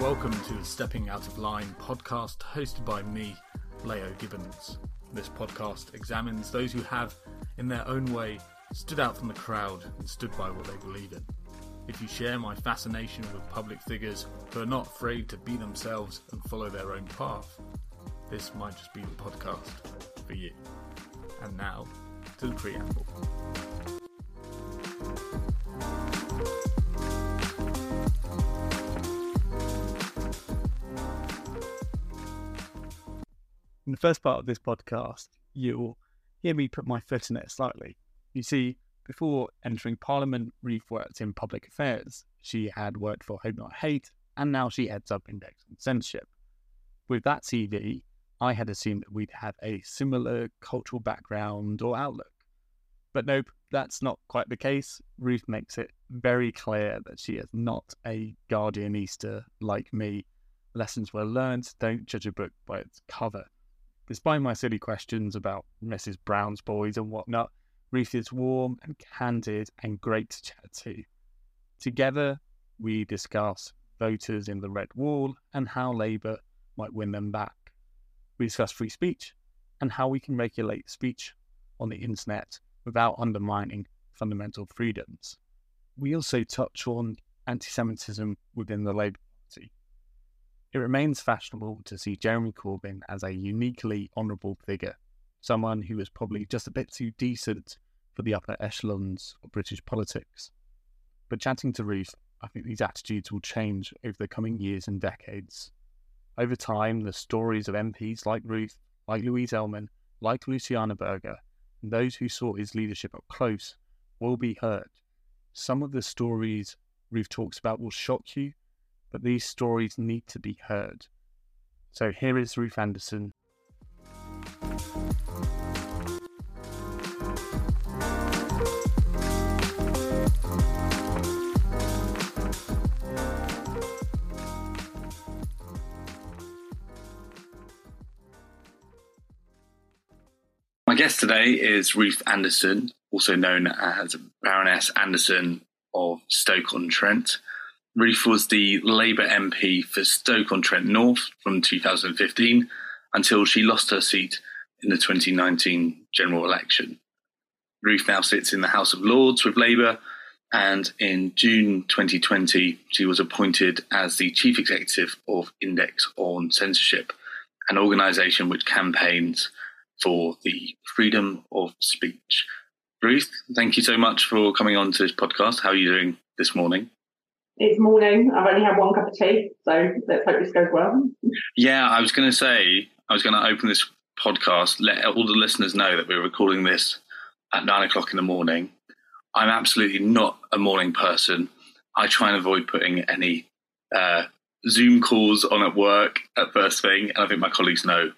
Welcome to the Stepping Out of Line podcast hosted by me, Leo Gibbons. This podcast examines those who have, in their own way, stood out from the crowd and stood by what they believe in. If you share my fascination with public figures who are not afraid to be themselves and follow their own path, this might just be the podcast for you. And now, to the preamble. The first part of this podcast, you'll hear me put my foot in it slightly. You see, before entering Parliament, Ruth worked in public affairs. She had worked for Hope Not Hate, and now she heads up Index on Censorship. With that CV, I had assumed that we'd have a similar cultural background or outlook. But nope, that's not quite the case. Ruth makes it very clear that she is not a Guardianista like me. Lessons were learned. Don't judge a book by its cover. Despite my silly questions about Mrs. Brown's boys and whatnot, Ruth is warm and candid and great to chat to. Together, we discuss voters in the Red Wall and how Labour might win them back. We discuss free speech and how we can regulate speech on the internet without undermining fundamental freedoms. We also touch on anti Semitism within the Labour it remains fashionable to see Jeremy Corbyn as a uniquely honourable figure, someone who is probably just a bit too decent for the upper echelons of British politics. But chatting to Ruth, I think these attitudes will change over the coming years and decades. Over time, the stories of MPs like Ruth, like Louise Ellman, like Luciana Berger, and those who saw his leadership up close will be heard. Some of the stories Ruth talks about will shock you, but these stories need to be heard. So here is Ruth Anderson. My guest today is Ruth Anderson, also known as Baroness Anderson of Stoke-on-Trent. Ruth was the Labour MP for Stoke-on-Trent North from 2015 until she lost her seat in the 2019 general election. Ruth now sits in the House of Lords with Labour, and in June 2020, she was appointed as the Chief Executive of Index on Censorship, an organisation which campaigns for the freedom of speech. Ruth, thank you so much for coming on to this podcast. How are you doing this morning? It's morning. I've only had one cup of tea, so let's hope this goes well. Yeah, I was going to say, I was going to open this podcast, let all the listeners know that we're recording this at nine o'clock in the morning. I'm absolutely not a morning person. I try and avoid putting any uh, Zoom calls on at work at first thing. And I think my colleagues know,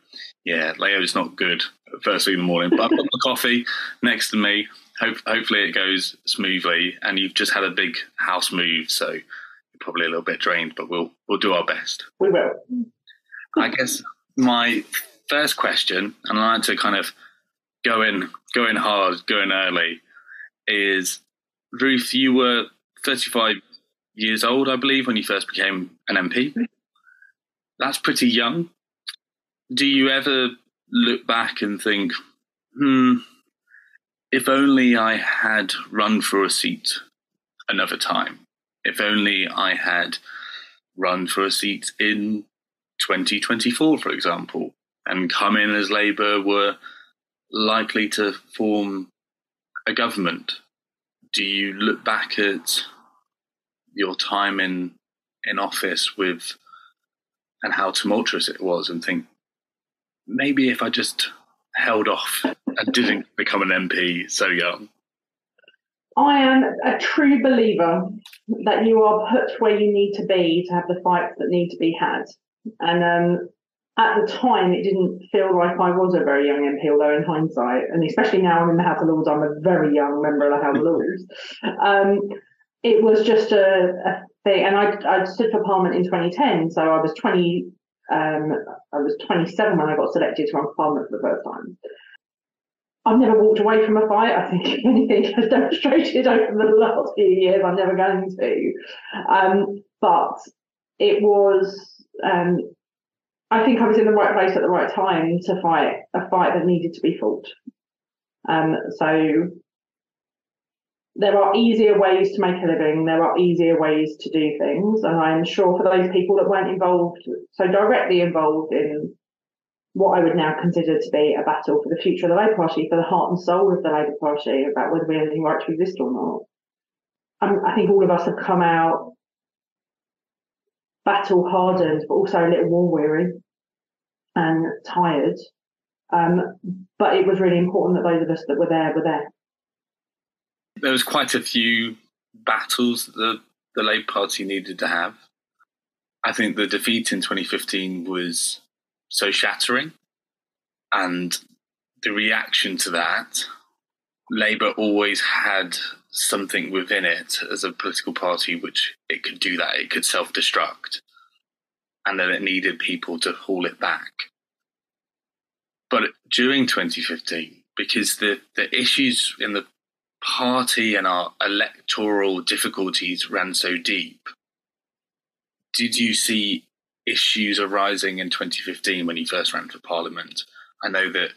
yeah, Leo's not good at first thing in the morning. But I've got the coffee next to me. Hope, hopefully it goes smoothly. And you've just had a big house move, so you're probably a little bit drained, but we'll we'll do our best. We will. I guess my first question, and I like to kind of go in, go in hard, go in early, is Ruth. You were 35 years old, I believe, when you first became an MP. That's pretty young. Do you ever look back and think, hmm, if only I had run for a seat another time? If only I had run for a seat in 2024, for example, and come in as Labour were likely to form a government. Do you look back at your time in in office with and how tumultuous it was and think maybe if I just held off and didn't become an MP so young? I am a true believer that you are put where you need to be to have the fights that need to be had. And um, at the time, it didn't feel like I was a very young MP, although in hindsight, and especially now I'm in the House of Lords, I'm a very young member of the House of Lords. Um, it was just a, a thing, and I, I stood for Parliament in 2010, so I was 20. Um, I was 27 when I got selected to run Parliament for the first time. I've never walked away from a fight. I think anything has demonstrated over the last few years, I'm never going to. Um, but it was, um, I think I was in the right place at the right time to fight a fight that needed to be fought. Um, so there are easier ways to make a living. There are easier ways to do things, and I'm sure for those people that weren't involved, so directly involved in what I would now consider to be a battle for the future of the Labour Party, for the heart and soul of the Labour Party, about whether we have anything right to exist or not. Um, I think all of us have come out battle hardened, but also a little war weary and tired. Um, but it was really important that those of us that were there were there. There was quite a few battles that the, the Labour Party needed to have. I think the defeat in 2015 was so shattering. And the reaction to that, Labour always had something within it as a political party which it could do that, it could self destruct. And then it needed people to haul it back. But during 2015, because the, the issues in the party and our electoral difficulties ran so deep, did you see issues arising in 2015 when you first ran for Parliament. I know that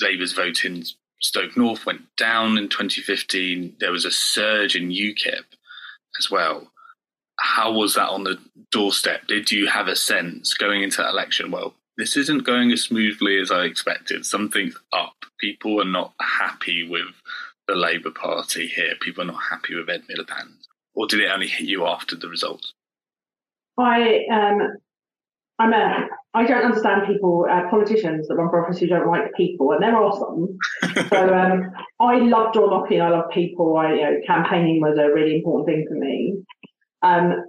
Labour's vote in Stoke North went down in 2015. There was a surge in UKIP as well. How was that on the doorstep? Did you have a sense going into that election? Well, this isn't going as smoothly as I expected. Something's up. People are not happy with the Labour Party here. People are not happy with Ed Miliband. Or did it only hit you after the results? I um, I'm a I don't understand people, uh, politicians that run for office who don't like people, and there are some. so um, I love John Lockie, I love people. I you know, campaigning was a really important thing for me. Um,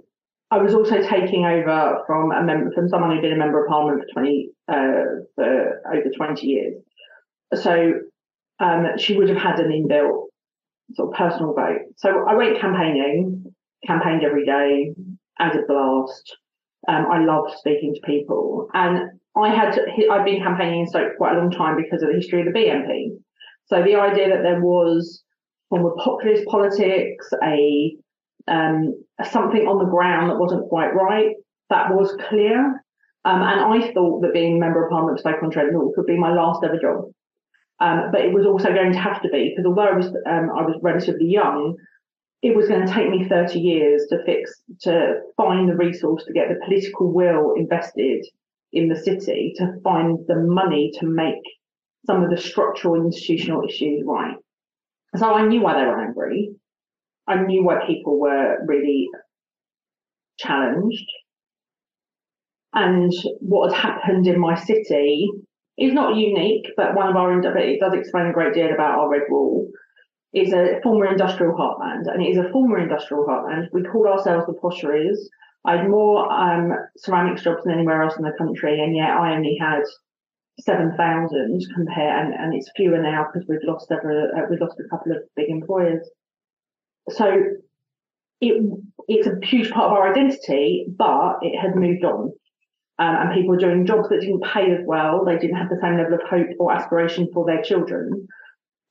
I was also taking over from a member from someone who'd been a member of parliament for twenty uh, for over twenty years. So um, she would have had an inbuilt sort of personal vote. So I went campaigning, campaigned every day, as a blast. Um, I love speaking to people, and I had I've been campaigning in Stoke quite a long time because of the history of the BNP. So the idea that there was from a populist politics, a um, something on the ground that wasn't quite right, that was clear. Um, and I thought that being member of Parliament for Stoke on Trent North would be my last ever job. Um, but it was also going to have to be because although I was um, I was relatively young, it was going to take me 30 years to fix, to find the resource, to get the political will invested in the city, to find the money to make some of the structural institutional issues right. So I knew why they were angry. I knew why people were really challenged. And what had happened in my city is not unique, but one of our, it does explain a great deal about our red wall is a former industrial heartland, and it is a former industrial heartland. We call ourselves the Potteries. I had more um, ceramics jobs than anywhere else in the country, and yet I only had seven thousand compare, and, and it's fewer now because we've lost several, uh, we've lost a couple of big employers. So it it's a huge part of our identity, but it has moved on. Um, and people were doing jobs that didn't pay as well. They didn't have the same level of hope or aspiration for their children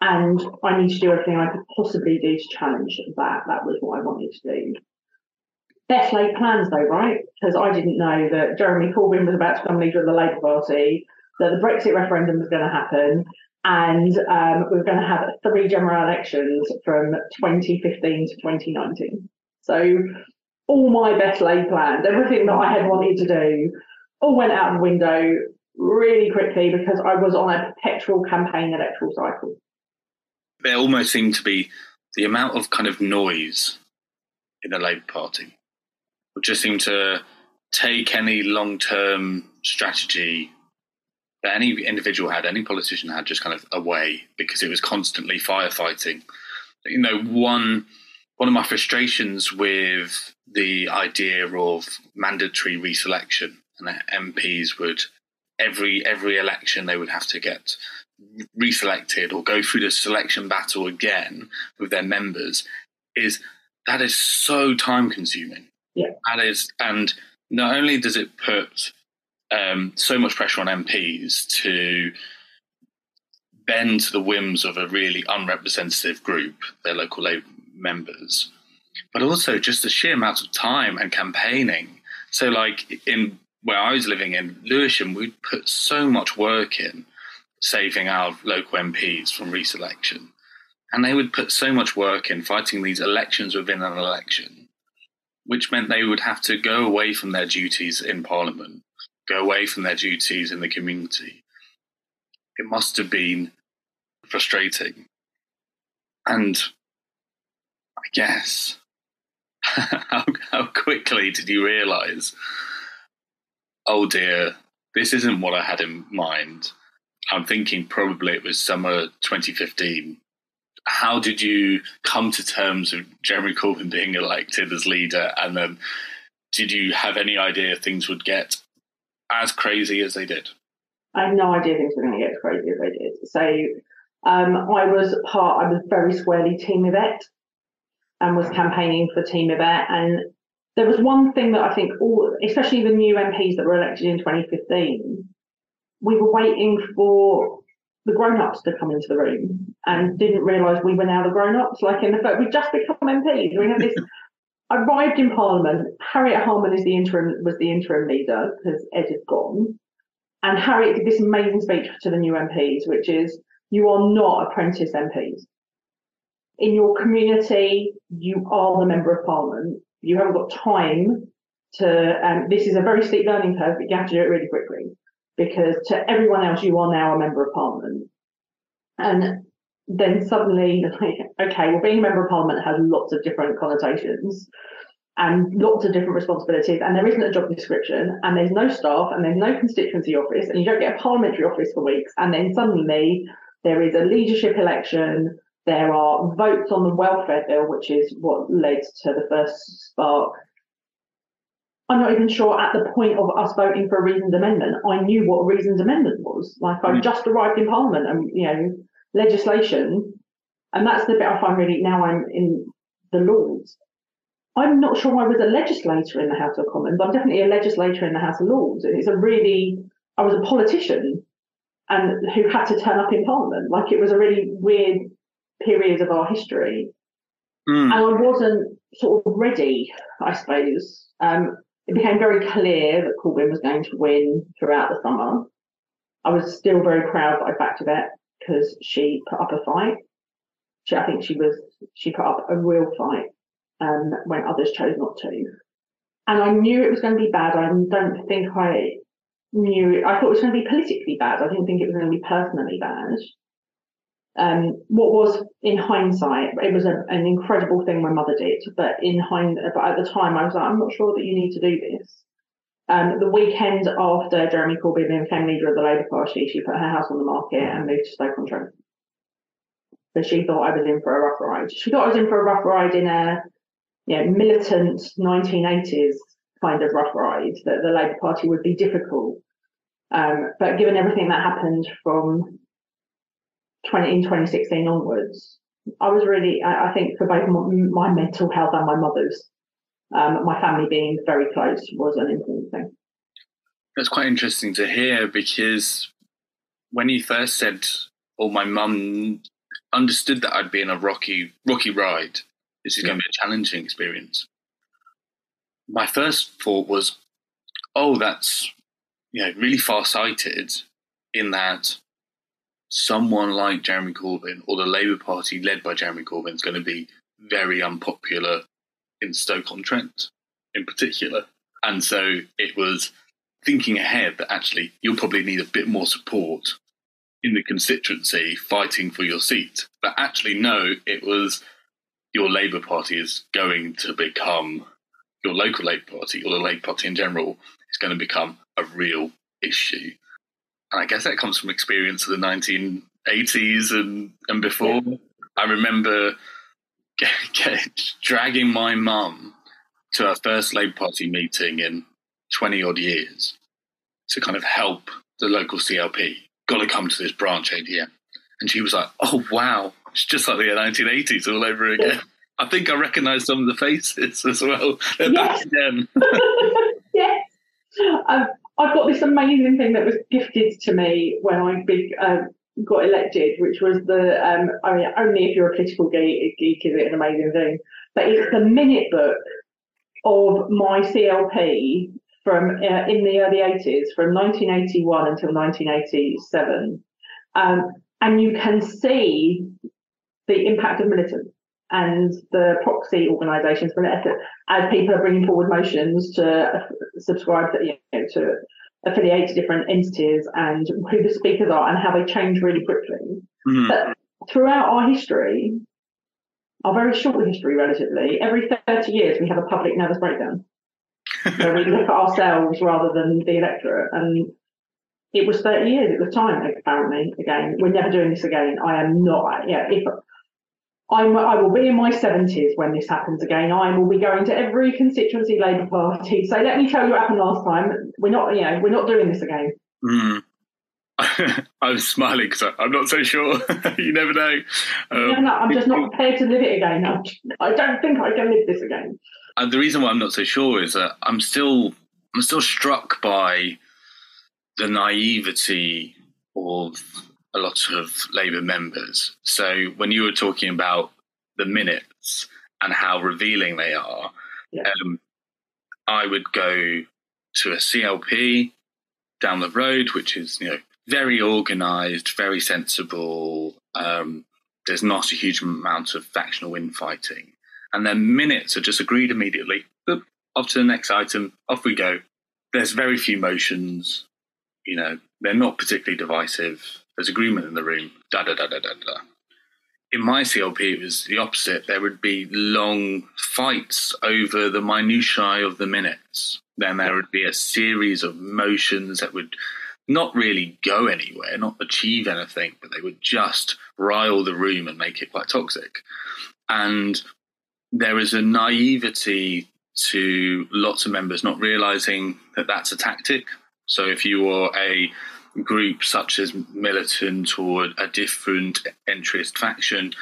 and I need to do everything I could possibly do to challenge that. That was what I wanted to do. Best laid plans, though, right? Because I didn't know that Jeremy Corbyn was about to become leader of the Labour Party, that the Brexit referendum was going to happen, and um, we were going to have three general elections from 2015 to 2019. So all my best laid plans, everything that I had wanted to do, all went out the window really quickly because I was on a perpetual campaign electoral cycle there almost seemed to be the amount of kind of noise in the Labour Party which just seemed to take any long term strategy that any individual had, any politician had, just kind of away because it was constantly firefighting. You know, one one of my frustrations with the idea of mandatory reselection and that MPs would every every election they would have to get reselected or go through the selection battle again with their members is that is so time consuming. Yeah. That is, and not only does it put um, so much pressure on MPs to bend to the whims of a really unrepresentative group, their local Labour members, but also just the sheer amount of time and campaigning. So, like in where I was living in Lewisham, we'd put so much work in saving our local MPs from reselection. And they would put so much work in fighting these elections within an election, which meant they would have to go away from their duties in Parliament, go away from their duties in the community. It must have been frustrating. And I guess, how, how quickly did you realize, oh dear, this isn't what I had in mind? I'm thinking probably it was summer 2015 how did you come to terms with Jeremy Corbyn being elected as leader? And then did you have any idea things would get as crazy as they did? I had no idea things were going to get as crazy as they did. So um, I was part, I was very squarely Team Yvette and was campaigning for Team Yvette. And there was one thing that I think all, especially the new MPs that were elected in 2015, we were waiting for the grown-ups to come into the room and didn't realise we were now the grown-ups. Like in the fact, we've just become MPs. We have this. arrived in Parliament. Harriet Harman is the interim was the interim leader because Ed is gone, and Harriet did this amazing speech to the new MPs, which is you are not apprentice MPs. In your community, you are the member of Parliament. You haven't got time to. Um, this is a very steep learning curve, but you have to do it really quickly because to everyone else, you are now a member of parliament. And then suddenly, like, okay, well, being a member of parliament has lots of different connotations and lots of different responsibilities, and there isn't a job description, and there's no staff, and there's no constituency office, and you don't get a parliamentary office for weeks, and then suddenly there is a leadership election. There are votes on the welfare bill, which is what led to the first spark I'm not even sure at the point of us voting for a reasoned amendment, I knew what a reasoned amendment was. Like I mm. just arrived in Parliament and you know legislation, and that's the bit I find really now I'm in the Lords. I'm not sure I was a legislator in the House of Commons. But I'm definitely a legislator in the House of Lords. It's a really I was a politician and who had to turn up in Parliament. Like it was a really weird period of our history. Mm. And I wasn't sort of ready, I suppose. Um, it became very clear that Corbyn was going to win throughout the summer. I was still very proud that I backed Yvette because she put up a fight. She, I think she was she put up a real fight um, when others chose not to. And I knew it was going to be bad. I don't think I knew. I thought it was going to be politically bad. I didn't think it was going to be personally bad um, what was in hindsight, it was a, an incredible thing my mother did, but in hind, but at the time I was like, I'm not sure that you need to do this. Um, the weekend after Jeremy Corbyn became leader of the Labour Party, she put her house on the market and moved to Stoke-on-Trent. So she thought I was in for a rough ride. She thought I was in for a rough ride in a you know, militant 1980s kind of rough ride, that the Labour Party would be difficult. Um, but given everything that happened from 20, in 2016 onwards, I was really, I, I think for both my, my, mental health and my mother's, um, my family being very close was an important thing. That's quite interesting to hear because when you first said, "Oh, my mum understood that I'd be in a rocky, rocky ride. This is yeah. going to be a challenging experience." My first thought was, "Oh, that's you know really far-sighted in that someone like Jeremy Corbyn or the Labour Party led by Jeremy Corbyn is going to be very unpopular in Stoke-on-Trent in particular. And so it was thinking ahead that actually you'll probably need a bit more support in the constituency fighting for your seat. But actually, no, it was your Labour Party is going to become your local Labour Party or the Labour Party in general is going to become a real issue I guess that comes from experience of the 1980s and, and before. Yeah. I remember get, get, dragging my mum to her first Labour Party meeting in 20 odd years to kind of help the local CLP. Got to come to this branch AGM. And she was like, oh, wow, it's just like the 1980s all over again. Yeah. I think I recognise some of the faces as well. They're yes. back again. yes. Um, I've got this amazing thing that was gifted to me when I uh, got elected, which was the um, I mean, only if you're a political geek, geek is it an amazing thing. But it's the minute book of my CLP from uh, in the early 80s, from 1981 until 1987, um, and you can see the impact of militants and the proxy organisations for as people are bringing forward motions to subscribe to, you know, to affiliate to different entities and who the speakers are and how they change really quickly. Mm-hmm. But throughout our history, our very short history relatively, every 30 years we have a public nervous breakdown where we look at ourselves rather than the electorate. And it was 30 years at the time, apparently. Again, we're never doing this again. I am not, yeah, if I'm, I will be in my 70s when this happens again. I will be going to every constituency Labour Party. So let me tell you what happened last time. We're not, you know, we're not doing this again. Mm. I'm smiling because I'm not so sure. you never know. Um, I'm just not prepared to live it again. I don't think I can live this again. And the reason why I'm not so sure is that I'm still, I'm still struck by the naivety of a lot of Labour members. So when you were talking about the minutes and how revealing they are, yeah. um, I would go to a CLP down the road, which is you know very organised, very sensible. Um, there's not a huge amount of factional infighting, and then minutes are just agreed immediately. Boop, off to the next item. Off we go. There's very few motions. You know, they're not particularly divisive there's agreement in the room, da da da da da da. In my CLP, it was the opposite. There would be long fights over the minutiae of the minutes. Then there would be a series of motions that would not really go anywhere, not achieve anything, but they would just rile the room and make it quite toxic. And there is a naivety to lots of members not realizing that that's a tactic. So if you are a group such as militant or a different interest faction,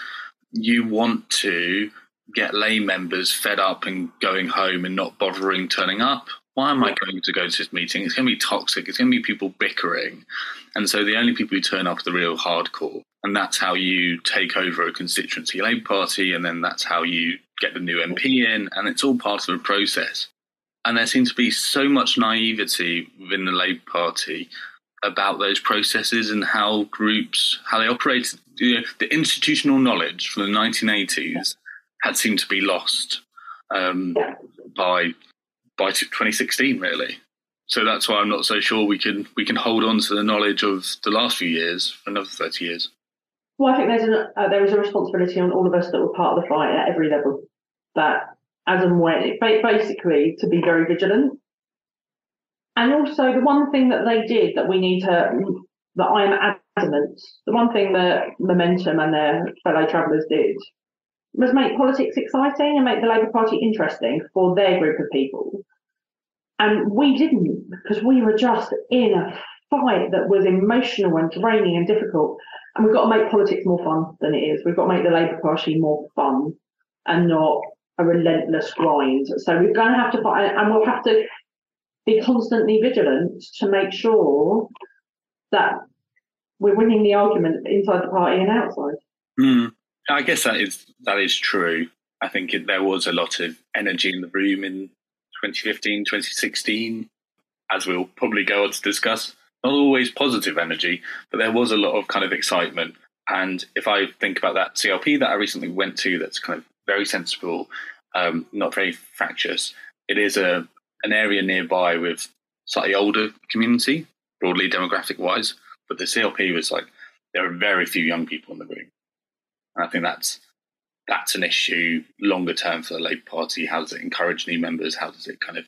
you want to get lay members fed up and going home and not bothering turning up. Why am I going to go to this meeting? It's going to be toxic. It's going to be people bickering. And so the only people who turn up are the real hardcore. And that's how you take over a constituency Labour Party. And then that's how you get the new MP in. And it's all part of a process. And there seems to be so much naivety within the Labour Party about those processes and how groups how they operated. You know, the institutional knowledge from the 1980s had seemed to be lost um, by by 2016, really. So that's why I'm not so sure we can we can hold on to the knowledge of the last few years for another 30 years. Well, I think there's an, uh, there is a responsibility on all of us that were part of the fight at every level. That as and when, basically, to be very vigilant and also, the one thing that they did that we need to, that I am adamant, the one thing that Momentum and their fellow travellers did was make politics exciting and make the Labour Party interesting for their group of people. And we didn't because we were just in a fight that was emotional and draining and difficult. And we've got to make politics more fun than it is. We've got to make the Labour Party more fun and not a relentless grind. So we're going to have to fight, and we'll have to be constantly vigilant to make sure that we're winning the argument inside the party and outside. Mm. I guess that is that is true. I think it, there was a lot of energy in the room in 2015, 2016, as we'll probably go on to discuss. Not always positive energy, but there was a lot of kind of excitement. And if I think about that CLP that I recently went to, that's kind of very sensible, um, not very fractious. It is a an area nearby with slightly older community, broadly demographic wise. But the CLP was like there are very few young people in the room. And I think that's that's an issue longer term for the Labour Party. How does it encourage new members? How does it kind of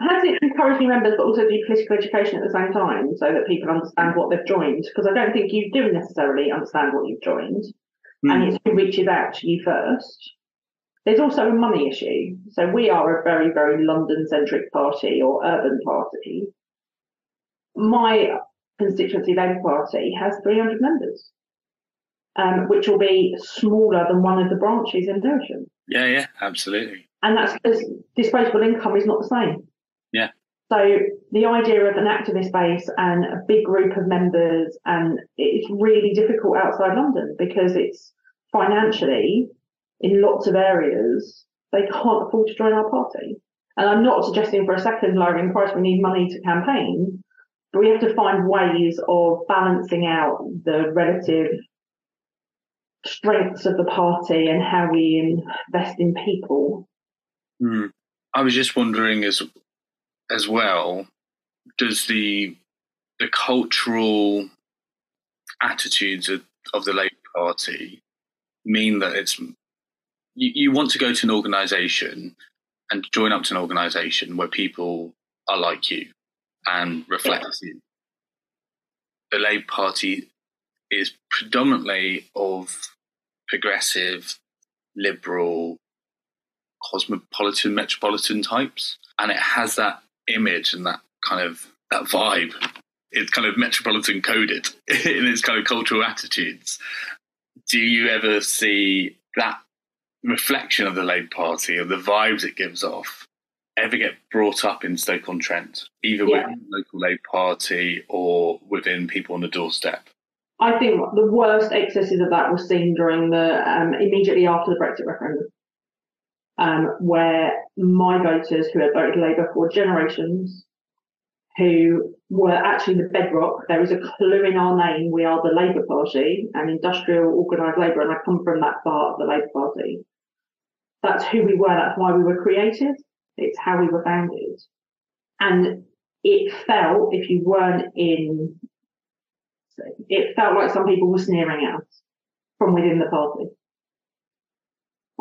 how does it encourage new members but also do political education at the same time so that people understand what they've joined? Because I don't think you do necessarily understand what you've joined. Mm. And it's who reaches out to you first. There's also a money issue. So we are a very, very London centric party or urban party. My constituency Labour Party has 300 members, um, which will be smaller than one of the branches in Lewisham. Yeah, yeah, absolutely. And that's because disposable income is not the same. Yeah. So the idea of an activist base and a big group of members, and it's really difficult outside London because it's financially in lots of areas they can't afford to join our party. And I'm not suggesting for a second lowering price we need money to campaign, but we have to find ways of balancing out the relative strengths of the party and how we invest in people. Mm. I was just wondering as as well, does the the cultural attitudes of, of the Labour Party mean that it's you, you want to go to an organisation and join up to an organisation where people are like you and reflect yeah. you. The Labour Party is predominantly of progressive, liberal, cosmopolitan, metropolitan types, and it has that image and that kind of that vibe. It's kind of metropolitan coded in its kind of cultural attitudes. Do you ever see that reflection of the Labour Party or the vibes it gives off ever get brought up in Stoke on Trent, either yeah. within the local Labour Party or within people on the doorstep? I think the worst excesses of that were seen during the um, immediately after the Brexit referendum um, where my voters who had voted Labour for generations, who were actually the bedrock, there is a clue in our name, we are the Labour Party and industrial organised labour, and I come from that part of the Labour Party. That's who we were, that's why we were created, it's how we were founded. And it felt, if you weren't in, it felt like some people were sneering at us from within the party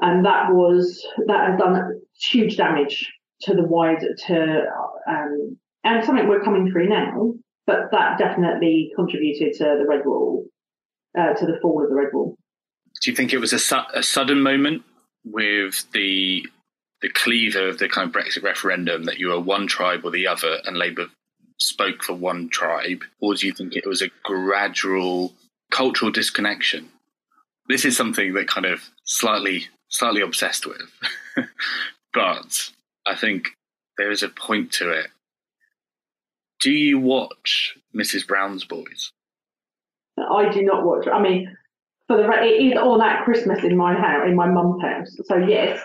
and that was that has done huge damage to the wider to um, and something we're coming through now. But that definitely contributed to the red wall, uh, to the fall of the red wall. Do you think it was a, su- a sudden moment with the the cleaver of the kind of Brexit referendum that you were one tribe or the other, and Labour spoke for one tribe, or do you think it was a gradual cultural disconnection? This is something that kind of slightly slightly obsessed with. but I think there is a point to it. Do you watch Mrs. Brown's Boys? I do not watch. I mean, for the it is on at Christmas in my house, in my mum's house. So yes,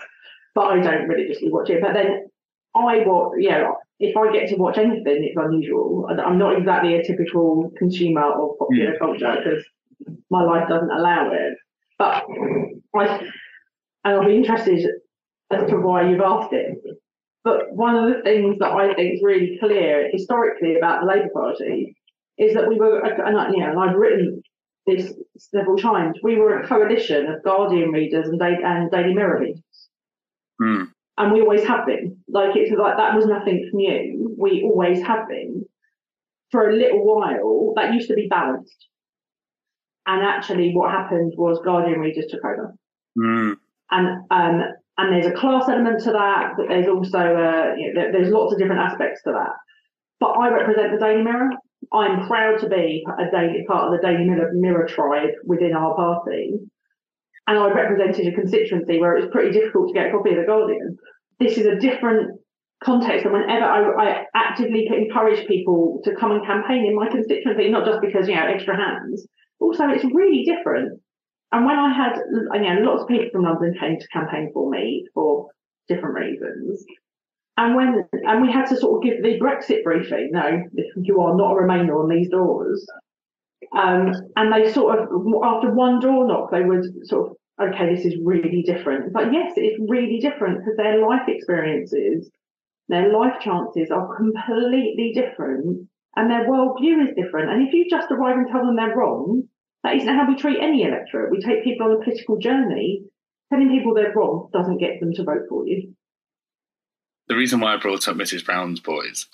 but I don't religiously watch it. But then I watch. You know, if I get to watch anything, it's unusual. I'm not exactly a typical consumer of popular mm. culture because my life doesn't allow it. But I and I'll be interested as to why you've asked it. But one of the things that I think is really clear historically about the Labour Party is that we were, and, you know, and I've written this several times, we were a coalition of Guardian readers and, and Daily Mirror readers. Mm. And we always have been. Like, it's like that was nothing new. We always have been. For a little while, that used to be balanced. And actually, what happened was Guardian readers took over. Mm and um, and there's a class element to that, but there's also a, you know, there's lots of different aspects to that. But I represent the Daily Mirror. I'm proud to be a daily part of the Daily Mirror, Mirror tribe within our party, and I represented a constituency where it was pretty difficult to get a copy of the Guardian. This is a different context, and whenever I, I actively encourage people to come and campaign in my constituency, not just because you know extra hands, also it's really different and when I had, you know, lots of people from London came to campaign for me for different reasons. And when, and we had to sort of give the Brexit briefing, no, you are not a Remainer on these doors. Um, and they sort of, after one door knock, they would sort of, okay, this is really different. But yes, it's really different because their life experiences, their life chances are completely different and their worldview is different. And if you just arrive and tell them they're wrong, that isn't how we treat any electorate. We take people on a political journey. Telling people they're wrong doesn't get them to vote for you. The reason why I brought up Mrs. Brown's Boys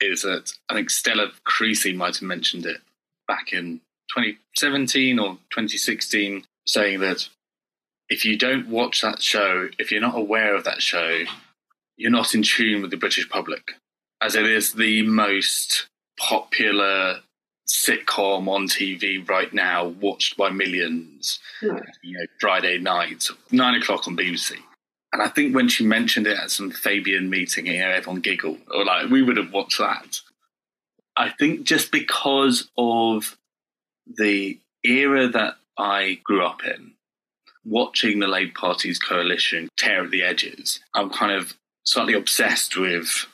is that I think Stella Creasy might have mentioned it back in 2017 or 2016, saying that if you don't watch that show, if you're not aware of that show, you're not in tune with the British public, as it is the most popular sitcom on TV right now, watched by millions. Yeah. You know, Friday night, nine o'clock on BBC, And I think when she mentioned it at some Fabian meeting, you know, everyone giggled, or like we would have watched that. I think just because of the era that I grew up in, watching the Labour Party's coalition tear at the edges, I'm kind of slightly obsessed with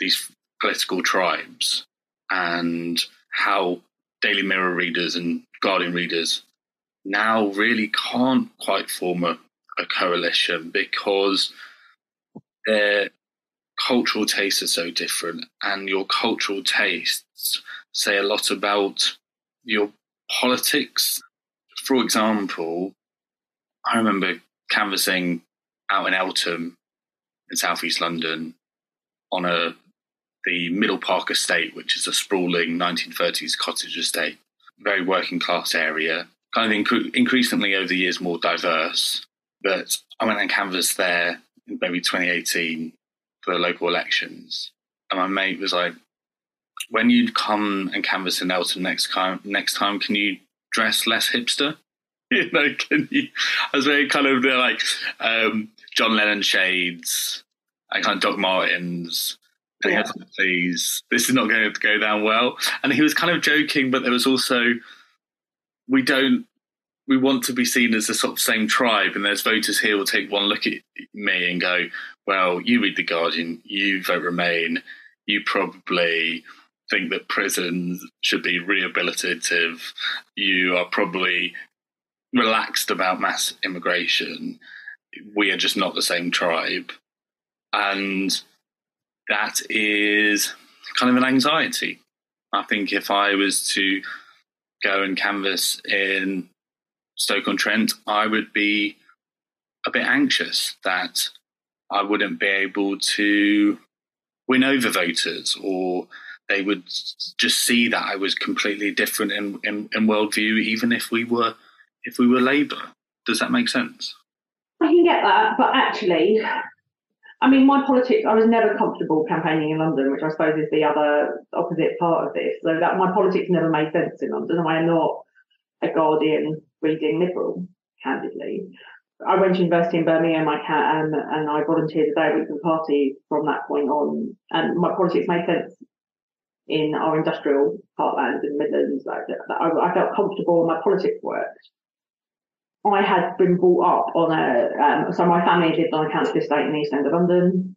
these political tribes and how Daily Mirror readers and Guardian readers now really can't quite form a, a coalition because their cultural tastes are so different, and your cultural tastes say a lot about your politics. For example, I remember canvassing out in Eltham in southeast London on a the Middle Park estate, which is a sprawling 1930s cottage estate, very working class area, kind of inc- increasingly over the years more diverse. But I went and canvassed there in maybe 2018 for the local elections, and my mate was like, "When you come and canvass in Eltham next time, next time, can you dress less hipster?" you know, can you? I was very kind of like um, John Lennon shades and kind of Doc Martens. And yeah. he please, this is not going to go down well. And he was kind of joking, but there was also, we don't, we want to be seen as the sort of same tribe. And there's voters here will take one look at me and go, well, you read The Guardian, you vote Remain, you probably think that prisons should be rehabilitative, you are probably relaxed about mass immigration. We are just not the same tribe. And that is kind of an anxiety. I think if I was to go and canvass in Stoke on Trent, I would be a bit anxious that I wouldn't be able to win over voters or they would just see that I was completely different in, in, in worldview, even if we were if we were Labour. Does that make sense? I can get that, but actually, I mean, my politics, I was never comfortable campaigning in London, which I suppose is the other opposite part of this. So that my politics never made sense in London. I am not a Guardian reading liberal, candidly. I went to university in Birmingham, I can, and I volunteered a day a week for the party from that point on. And my politics made sense in our industrial heartland in the Midlands. Like, I, I felt comfortable and my politics worked. I had been brought up on a, um, so my family lived on a council estate in the East End of London,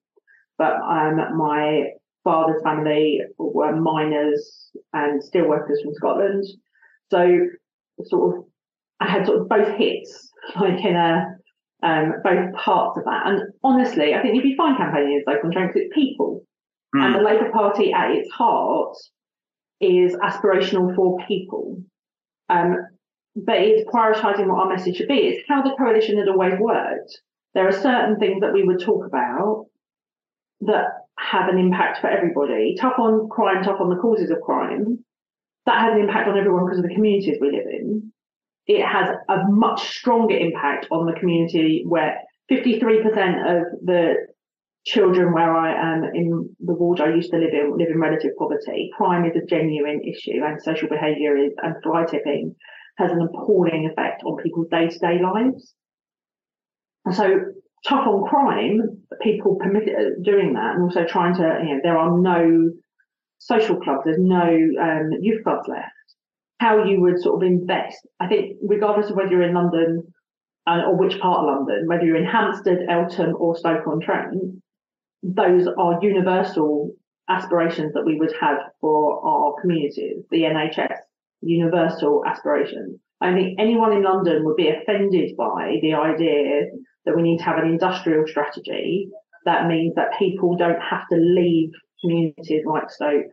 but um, my father's family were miners and steel workers from Scotland. So sort of, I had sort of both hits, like in a, um, both parts of that. And honestly, I think if you find campaigning in local trends, it's people. Mm. And the Labour Party at its heart is aspirational for people. Um, but it's prioritising what our message should be. It's how the coalition had always worked. There are certain things that we would talk about that have an impact for everybody. Tough on crime, tough on the causes of crime. That has an impact on everyone because of the communities we live in. It has a much stronger impact on the community where 53% of the children where I am in the ward I used to live in live in relative poverty. Crime is a genuine issue and social behaviour is and fly tipping has an appalling effect on people's day-to-day lives. And so tough on crime, people permitted doing that and also trying to, you know, there are no social clubs, there's no um, youth clubs left. How you would sort of invest, I think, regardless of whether you're in London uh, or which part of London, whether you're in Hampstead, Eltham, or Stoke-on-Trent, those are universal aspirations that we would have for our communities. The NHS, universal aspirations. I think anyone in London would be offended by the idea that we need to have an industrial strategy that means that people don't have to leave communities like Stoke,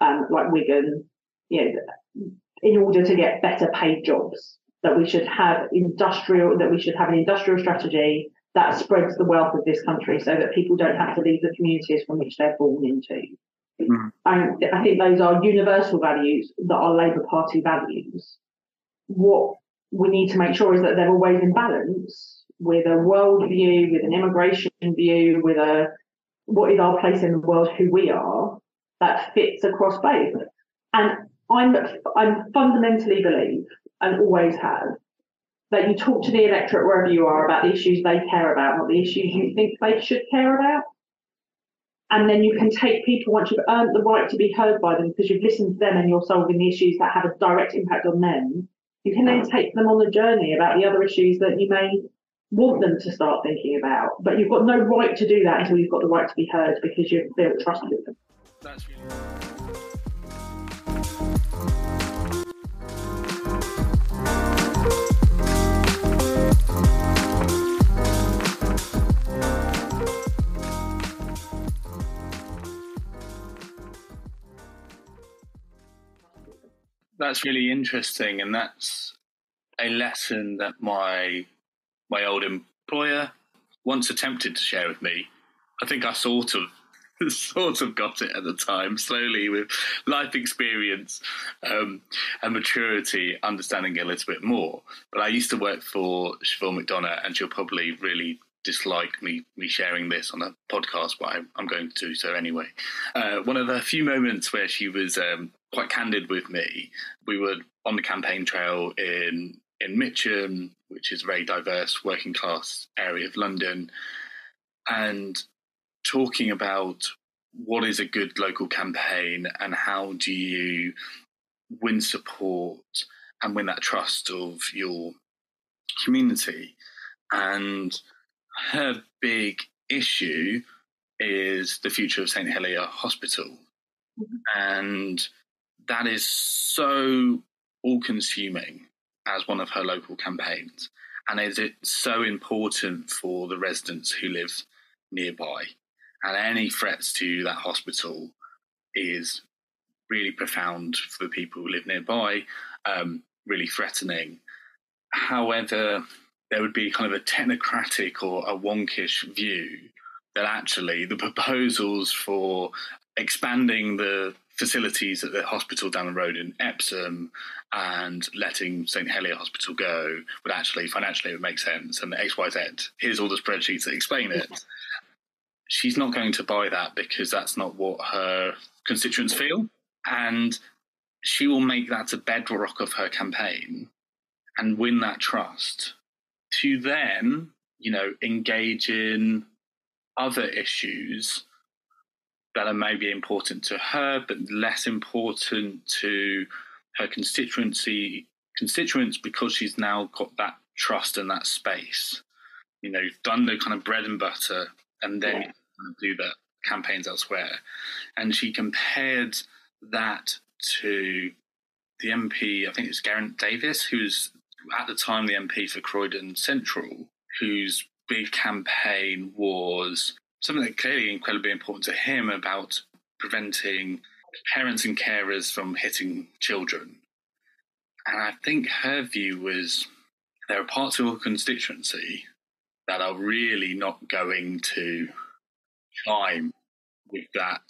um, like Wigan, you know, in order to get better paid jobs. That we should have industrial, that we should have an industrial strategy that spreads the wealth of this country so that people don't have to leave the communities from which they're born into. Mm. And I think those are universal values that are Labour Party values. What we need to make sure is that they're always in balance with a world view, with an immigration view, with a what is our place in the world, who we are, that fits across both. And I'm I'm fundamentally believe and always have that you talk to the electorate wherever you are about the issues they care about, not the issues you think they should care about. And then you can take people once you've earned the right to be heard by them because you've listened to them and you're solving the issues that have a direct impact on them. You can then mm. take them on the journey about the other issues that you may want them to start thinking about. But you've got no right to do that until you've got the right to be heard because you've built trust with them. That's really. interesting, and that's a lesson that my my old employer once attempted to share with me. I think I sort of sort of got it at the time, slowly with life experience um, and maturity, understanding it a little bit more. But I used to work for Siobhan McDonagh, and she'll probably really dislike me me sharing this on a podcast, but I, am going to do so anyway. Uh, one of the few moments where she was um, quite candid with me, we were on the campaign trail in in Mitcham, which is a very diverse working class area of London, and talking about what is a good local campaign and how do you win support and win that trust of your community. And her big issue is the future of St. Helier Hospital. Mm-hmm. And that is so all consuming as one of her local campaigns. And is it so important for the residents who live nearby? And any threats to that hospital is really profound for the people who live nearby, um, really threatening. However, there would be kind of a technocratic or a wonkish view that actually the proposals for expanding the facilities at the hospital down the road in Epsom and letting St Helier Hospital go would actually financially would make sense and the XYZ. Here's all the spreadsheets that explain it. She's not going to buy that because that's not what her constituents feel. And she will make that a bedrock of her campaign and win that trust to then, you know, engage in other issues that are maybe important to her, but less important to her constituency constituents because she's now got that trust and that space. You know, done the kind of bread and butter, and then yeah. do the campaigns elsewhere. And she compared that to the MP, I think it's Geraint Davies, who's at the time the MP for Croydon Central, whose big campaign was something that clearly incredibly important to him about preventing parents and carers from hitting children. And I think her view was there are parts of her constituency that are really not going to chime with that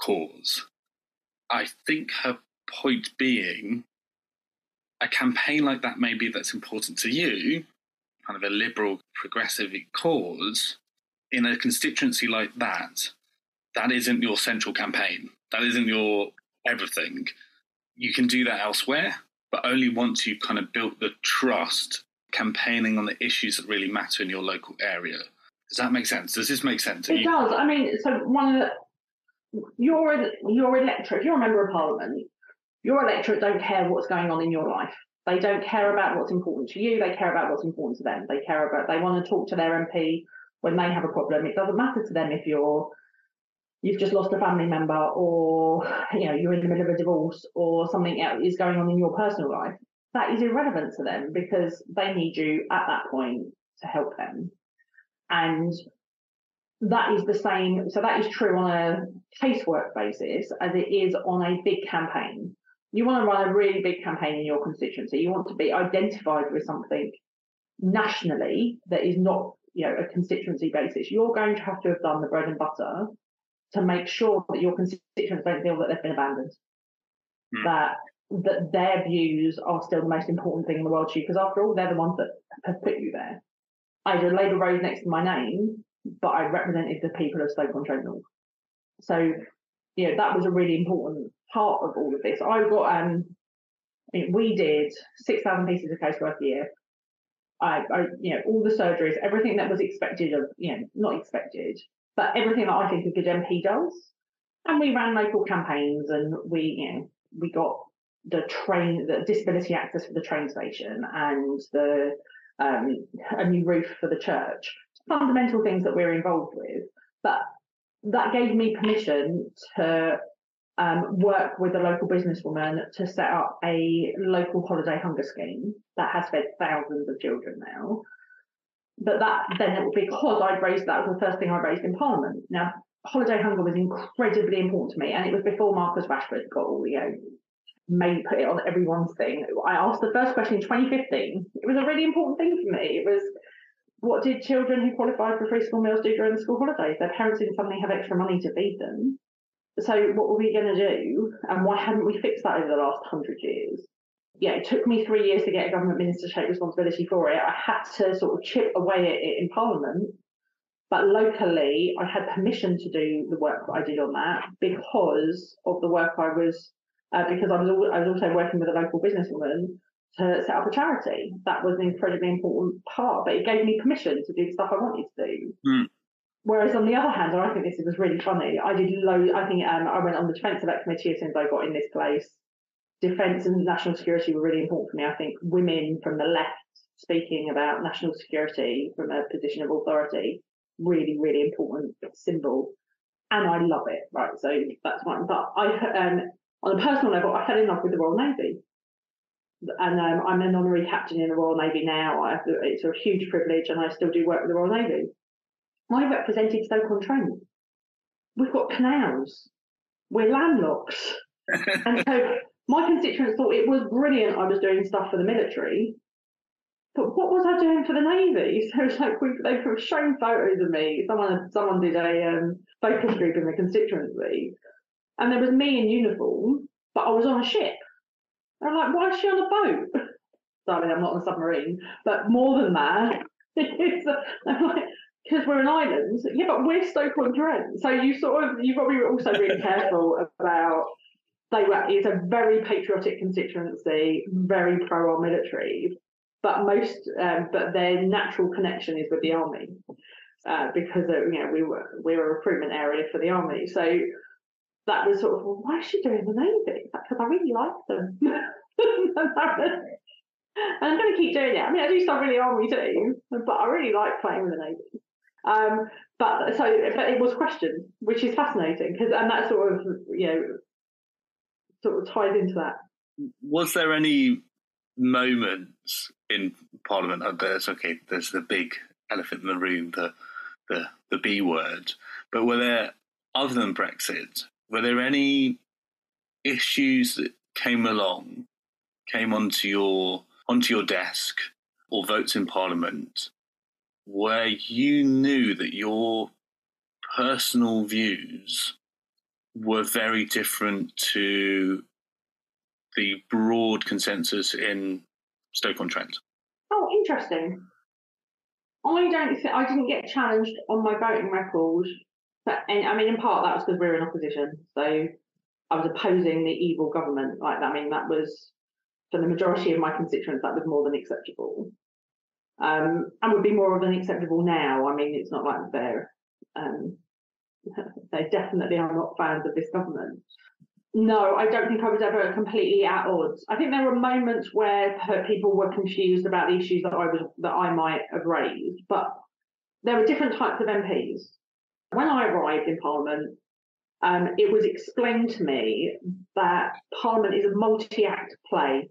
cause. I think her point being a campaign like that, maybe that's important to you, kind of a liberal progressive cause, in a constituency like that, that isn't your central campaign. That isn't your everything. You can do that elsewhere, but only once you've kind of built the trust campaigning on the issues that really matter in your local area. Does that make sense? Does this make sense? It does. I mean, so one of the, your your electorate, if you're a member of parliament, your electorate don't care what's going on in your life. They don't care about what's important to you. They care about what's important to them. They care about, they want to talk to their MP when they have a problem. It doesn't matter to them if you're, you've just lost a family member or, you know, you're in the middle of a divorce or something else is going on in your personal life. That is irrelevant to them because they need you at that point to help them. And that is the same. So that is true on a casework basis as it is on a big campaign you want to run a really big campaign in your constituency. You want to be identified with something nationally that is not, you know, a constituency basis. You're going to have to have done the bread and butter to make sure that your constituents don't feel that they've been abandoned. Mm. That that their views are still the most important thing in the world to you, because after all, they're the ones that have put you there. I had a Labour Rose next to my name, but I represented the people of Stoke-on-Trent North. So, you know, that was a really important part of all of this. I got um, we did six thousand pieces of casework a year. I, I, you know, all the surgeries, everything that was expected of, you know, not expected, but everything that I think a good MP does. And we ran local campaigns, and we, you know, we got the train, the disability access for the train station, and the um, a new roof for the church. Fundamental things that we're involved with, but that gave me permission to um, work with a local businesswoman to set up a local holiday hunger scheme that has fed thousands of children now. But that then because I'd raised that was the first thing I raised in Parliament. Now, holiday hunger was incredibly important to me, and it was before Marcus Rashford got all you know made put it on everyone's thing. I asked the first question in 2015. It was a really important thing for me. It was what did children who qualified for free school meals do during the school holidays? Their parents didn't suddenly have extra money to feed them. So what were we going to do? And why hadn't we fixed that over the last hundred years? Yeah, it took me three years to get a government minister to take responsibility for it. I had to sort of chip away at it in Parliament. But locally, I had permission to do the work that I did on that because of the work I was, uh, because I was, I was also working with a local businesswoman to set up a charity. That was an incredibly important part, but it gave me permission to do the stuff I wanted to do. Mm. Whereas on the other hand, I think this was really funny. I did low. I think um, I went on the defence select committee as soon as I got in this place. Defence and national security were really important for me. I think women from the left speaking about national security from a position of authority, really, really important symbol. And I love it, right? So that's one. But I, um, on a personal level, I fell in love with the Royal Navy. And um, I'm an honorary captain in the Royal Navy now. I, it's a huge privilege, and I still do work with the Royal Navy. I represented Stoke-on-Trent. We've got canals. We're landlocked. and so my constituents thought it was brilliant I was doing stuff for the military. But what was I doing for the Navy? So it's like we, they've shown photos of me. Someone someone did a um, focus group in the constituency, and there was me in uniform, but I was on a ship. I'm like, why is she on a boat? Sorry, I'm not on a submarine, but more than that, it's, I'm like, because we're an island. Yeah, but we're Stoke-on-Trent, so you sort of you've got to be also really careful about. They were it's a very patriotic constituency, very pro our military, but most um, but their natural connection is with the army uh, because uh, you know we were we were a recruitment area for the army, so that was sort of well, why is she doing the navy? Because I really like them. And I'm going to keep doing it. I mean, I do stuff really army too, but I really like playing with the navy. Um, but so, but it was questioned, which is fascinating because, and that sort of, you know, sort of ties into that. Was there any moments in Parliament? Uh, there's okay. There's the big elephant in the room, the the the B word. But were there other than Brexit? Were there any issues that came along, came onto your onto your desk, or votes in Parliament where you knew that your personal views were very different to the broad consensus in Stoke-on-Trent? Oh, interesting. I don't. I didn't get challenged on my voting record, but and, I mean, in part that was because we were in opposition, so I was opposing the evil government. Like I mean, that was for the majority of my constituents, that was more than acceptable um, and would be more of an acceptable now. I mean, it's not like they're um, they definitely are not fans of this government. No, I don't think I was ever completely at odds. I think there were moments where people were confused about the issues that I was that I might have raised, but there were different types of MPs. When I arrived in Parliament, um, it was explained to me that Parliament is a multi-act play,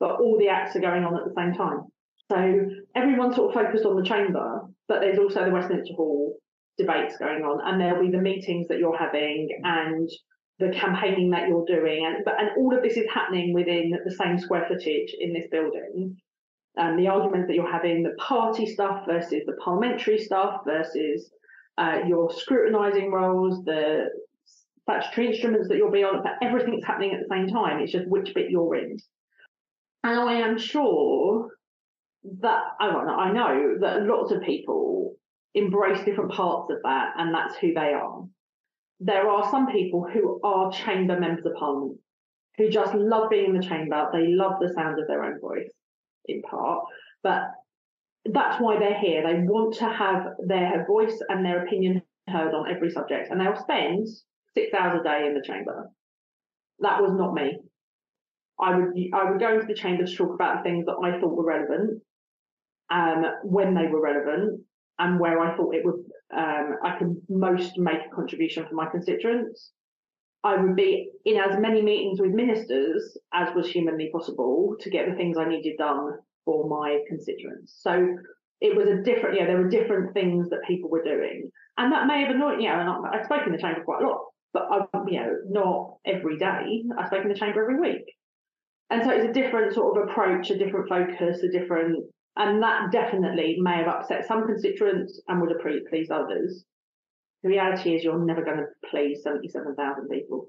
but all the acts are going on at the same time. So everyone's sort of focused on the chamber, but there's also the Westminster Hall debates going on, and there'll be the meetings that you're having and the campaigning that you're doing, and but and all of this is happening within the same square footage in this building. And the arguments that you're having, the party stuff versus the parliamentary stuff versus uh, your scrutinising roles, the statutory instruments that you'll be on, but everything's happening at the same time. It's just which bit you're in. And I am sure that I, I know that lots of people embrace different parts of that, and that's who they are. There are some people who are chamber members of parliament who just love being in the chamber. They love the sound of their own voice, in part, but that's why they're here. They want to have their voice and their opinion heard on every subject, and they'll spend six hours a day in the chamber. That was not me. I would I would go into the chamber to talk about the things that I thought were relevant, um, when they were relevant, and where I thought it would um, I could most make a contribution for my constituents. I would be in as many meetings with ministers as was humanly possible to get the things I needed done for my constituents. So it was a different, yeah, there were different things that people were doing. And that may have annoyed, you know, and I, I spoke in the chamber quite a lot, but I, you know, not every day. I spoke in the chamber every week. And so it's a different sort of approach, a different focus, a different, and that definitely may have upset some constituents and would have pleased others. The reality is you're never going to please 77,000 people.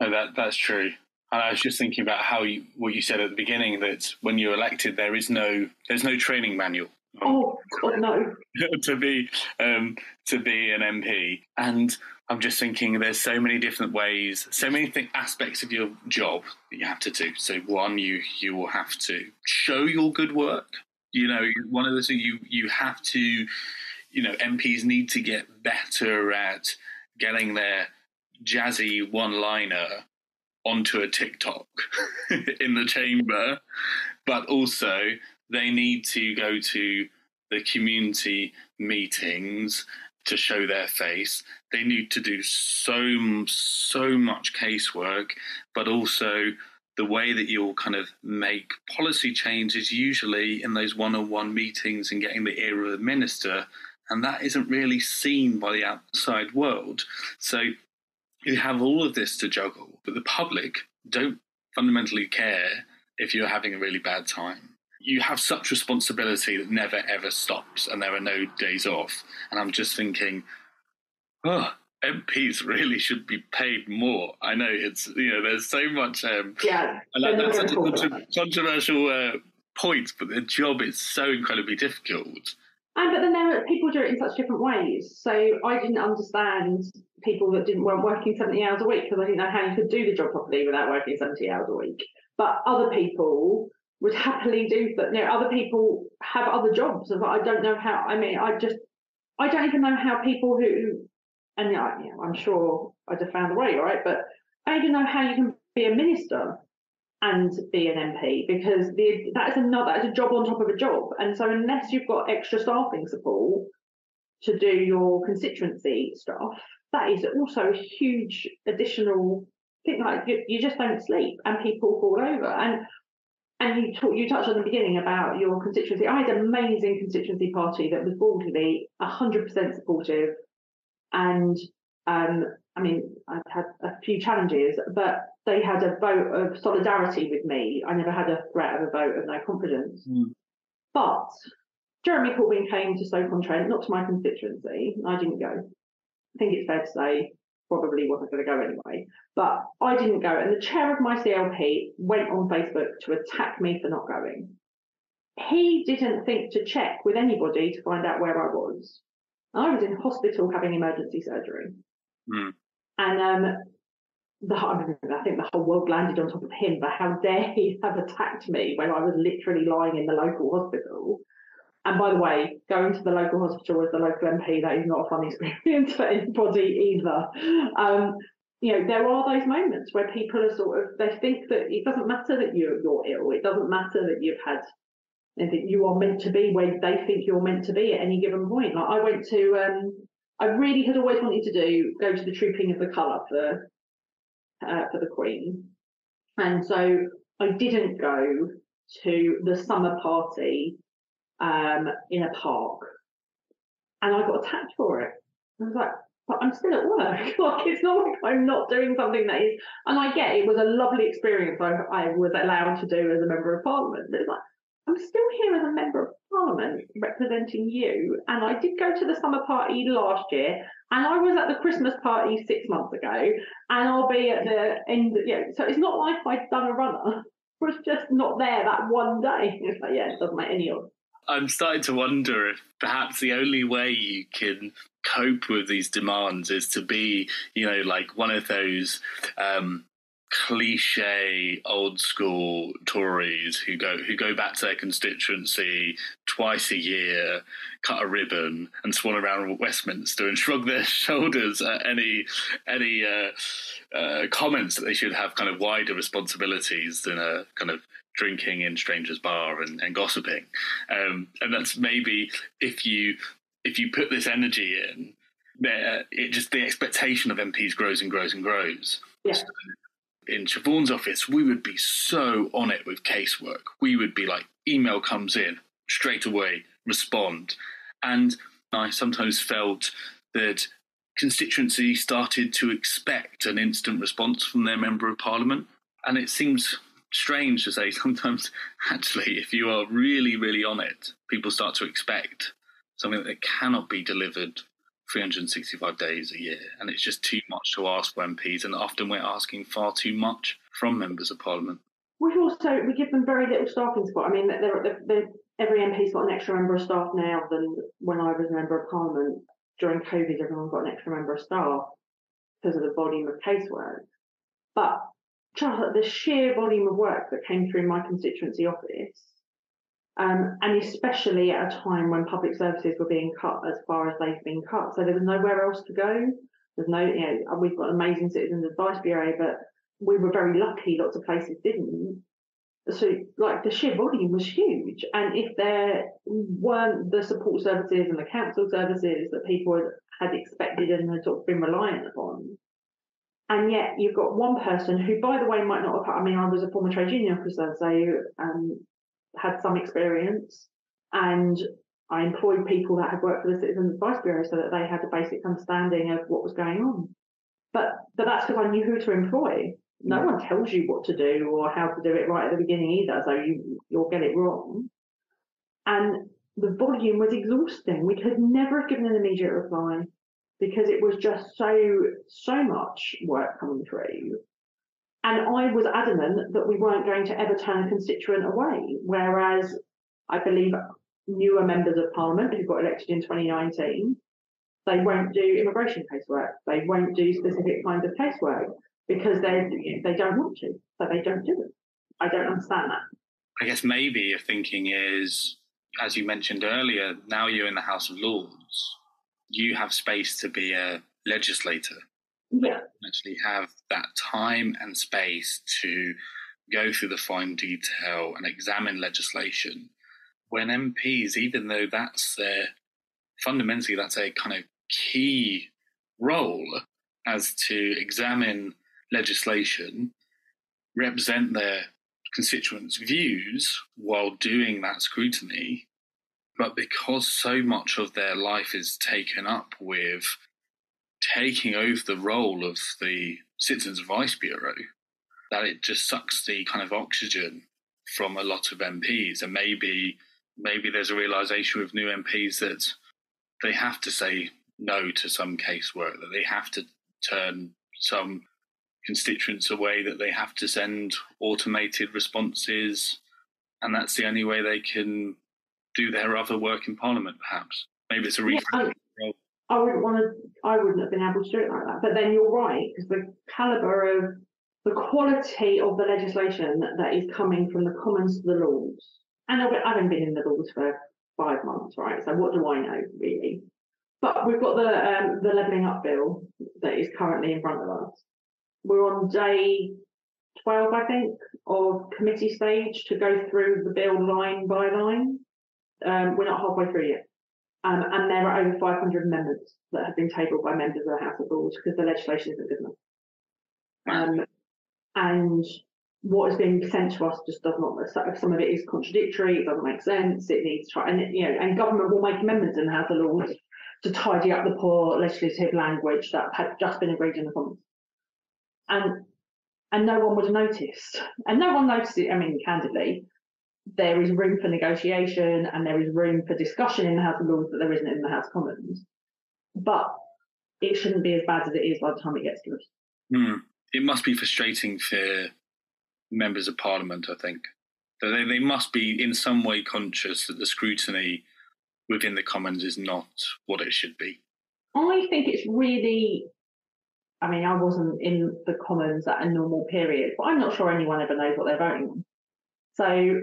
No, that, that's true. And I was just thinking about how you, what you said at the beginning that when you're elected, there is no there's no training manual. Oh God, no! to be um, to be an MP, and I'm just thinking there's so many different ways, so many th- aspects of your job that you have to do. So one, you you will have to show your good work. You know, one of the things you you have to, you know, MPs need to get better at getting their jazzy one-liner onto a TikTok in the chamber, but also they need to go to the community meetings to show their face. They need to do so so much casework, but also the way that you'll kind of make policy changes usually in those one-on-one meetings and getting the ear of the minister, and that isn't really seen by the outside world. So you have all of this to juggle, but the public don't fundamentally care if you're having a really bad time. You have such responsibility that never ever stops, and there are no days off. And I'm just thinking, oh, MPs really should be paid more. I know it's you know there's so much. Um, yeah, and that, that's such a contra- controversial uh, point, but the job is so incredibly difficult. And but then there are people do it in such different ways. So I didn't understand people that didn't weren't working 70 hours a week because I didn't know how you could do the job properly without working 70 hours a week. But other people would happily do that. You know, other people have other jobs. But I don't know how. I mean, I just I don't even know how people who and you know, I'm sure I'd have found a way, right. But I don't know how you can be a minister and be an MP because the, that is another that is a job on top of a job. And so unless you've got extra staffing support to do your constituency stuff, that is also a huge additional thing. Like you, you just don't sleep and people fall over. And and you talk, you touched on the beginning about your constituency. I had an amazing constituency party that was broadly 100% supportive. And um, I mean, I've had a few challenges, but they had a vote of solidarity with me. I never had a threat of a vote of no confidence. Mm. But Jeremy Corbyn came to Stoke-on-Trent, not to my constituency. I didn't go. I think it's fair to say probably wasn't going to go anyway. But I didn't go. And the chair of my CLP went on Facebook to attack me for not going. He didn't think to check with anybody to find out where I was. I was in hospital having emergency surgery. Mm. And um, the, I think the whole world landed on top of him, but how dare he have attacked me when I was literally lying in the local hospital? And by the way, going to the local hospital as the local MP, that is not a fun experience for anybody either. Um, you know, there are those moments where people are sort of, they think that it doesn't matter that you're, you're ill. It doesn't matter that you've had, that you are meant to be where they think you're meant to be at any given point. Like I went to, um, I really had always wanted to do, go to the Trooping of the Colour for, uh, for the Queen. And so I didn't go to the summer party um, in a park, and I got attacked for it. I was like, but I'm still at work. like it's not like I'm not doing something that is. And I get it was a lovely experience. I, I was allowed to do as a member of parliament. It's like I'm still here as a member of parliament representing you. And I did go to the summer party last year, and I was at the Christmas party six months ago, and I'll be at the end. Of yeah, so it's not like I've done a runner. I was just not there that one day. It's like, yeah, it doesn't make any odds. I'm starting to wonder if perhaps the only way you can cope with these demands is to be, you know, like one of those um, cliche old school Tories who go who go back to their constituency twice a year, cut a ribbon, and swan around Westminster and shrug their shoulders at any any uh, uh, comments that they should have kind of wider responsibilities than a kind of drinking in strangers' bar and, and gossiping. Um, and that's maybe if you if you put this energy in, it just the expectation of MPs grows and grows and grows. Yeah. So in Siobhan's office, we would be so on it with casework. We would be like, email comes in straight away, respond. And I sometimes felt that constituency started to expect an instant response from their member of parliament. And it seems strange to say sometimes, actually, if you are really, really on it, people start to expect something that cannot be delivered 365 days a year. And it's just too much to ask for MPs. And often we're asking far too much from members of parliament. We also we give them very little staffing support. I mean, they're, they're, they're, every MP's got an extra member of staff now than when I was a member of parliament. During COVID, everyone got an extra member of staff because of the volume of casework. But the sheer volume of work that came through my constituency office, um, and especially at a time when public services were being cut as far as they've been cut, so there was nowhere else to go. There's no, you know, we've got amazing citizens advice bureau, but we were very lucky. Lots of places didn't. So, like the sheer volume was huge, and if there weren't the support services and the council services that people had, expected and had sort of been reliant upon, and yet you've got one person who, by the way, might not have. I mean, I was a former trade union officer, so um, had some experience, and I employed people that had worked for the Citizens Advice Bureau so that they had a basic understanding of what was going on. But but that's because I knew who to employ. No one tells you what to do or how to do it right at the beginning either, so you you'll get it wrong. And the volume was exhausting. We could never have given an immediate reply because it was just so so much work coming through. And I was adamant that we weren't going to ever turn a constituent away. Whereas I believe newer members of parliament who got elected in 2019, they won't do immigration casework. They won't do specific kinds of casework because they they don't want to, so they don't do it. I don't understand that. I guess maybe your thinking is, as you mentioned earlier, now you're in the House of Lords, you have space to be a legislator. Yeah. Actually, have that time and space to go through the fine detail and examine legislation. When MPs, even though that's their fundamentally that's a kind of key role as to examine legislation, represent their constituents' views while doing that scrutiny. But because so much of their life is taken up with taking over the role of the Citizens Advice Bureau, that it just sucks the kind of oxygen from a lot of MPs. And maybe maybe there's a realization with new MPs that they have to say no to some casework, that they have to turn some constituents away, that they have to send automated responses, and that's the only way they can do their other work in Parliament, perhaps. Maybe it's a reframing. Yeah, I, wouldn't want to, I wouldn't have been able to do it like that. But then you're right, because the calibre of the quality of the legislation that is coming from the Commons to the Lords, and I haven't been in the Lords for five months, right? So what do I know, really? But we've got the um, the levelling up bill that is currently in front of us. We're on day 12, I think, of committee stage to go through the bill line by line. Um, we're not halfway through yet. Um, and there are over 500 amendments that have been tabled by members of the House of Lords because the legislation isn't good enough. Um, and what is being sent to us just does not. Some of it is contradictory. It doesn't make sense. It needs to, try, and you know, and government will make amendments in the House of Lords to tidy up the poor legislative language that had just been agreed in the Commons. And and no one would have noticed. And no one noticed it. I mean, candidly, there is room for negotiation and there is room for discussion in the House of Lords that there isn't in the House of Commons. But it shouldn't be as bad as it is by the time it gets to us. Hmm. It must be frustrating for members of Parliament, I think. They, they must be in some way conscious that the scrutiny within the Commons is not what it should be. I think it's really I mean, I wasn't in the Commons at a normal period, but I'm not sure anyone ever knows what they're voting on. So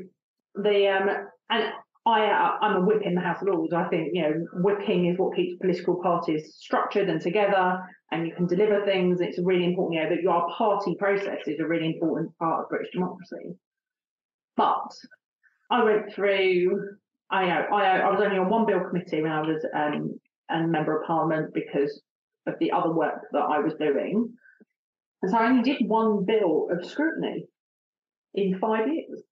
the um, and I I'm a whip in the House of Lords. I think you know whipping is what keeps political parties structured and together, and you can deliver things. It's really important, you know, that your party process is a really important part of British democracy. But I went through. I know I, I was only on one bill committee when I was um, a member of Parliament because of the other work that I was doing, and so I only did one bill of scrutiny in five years.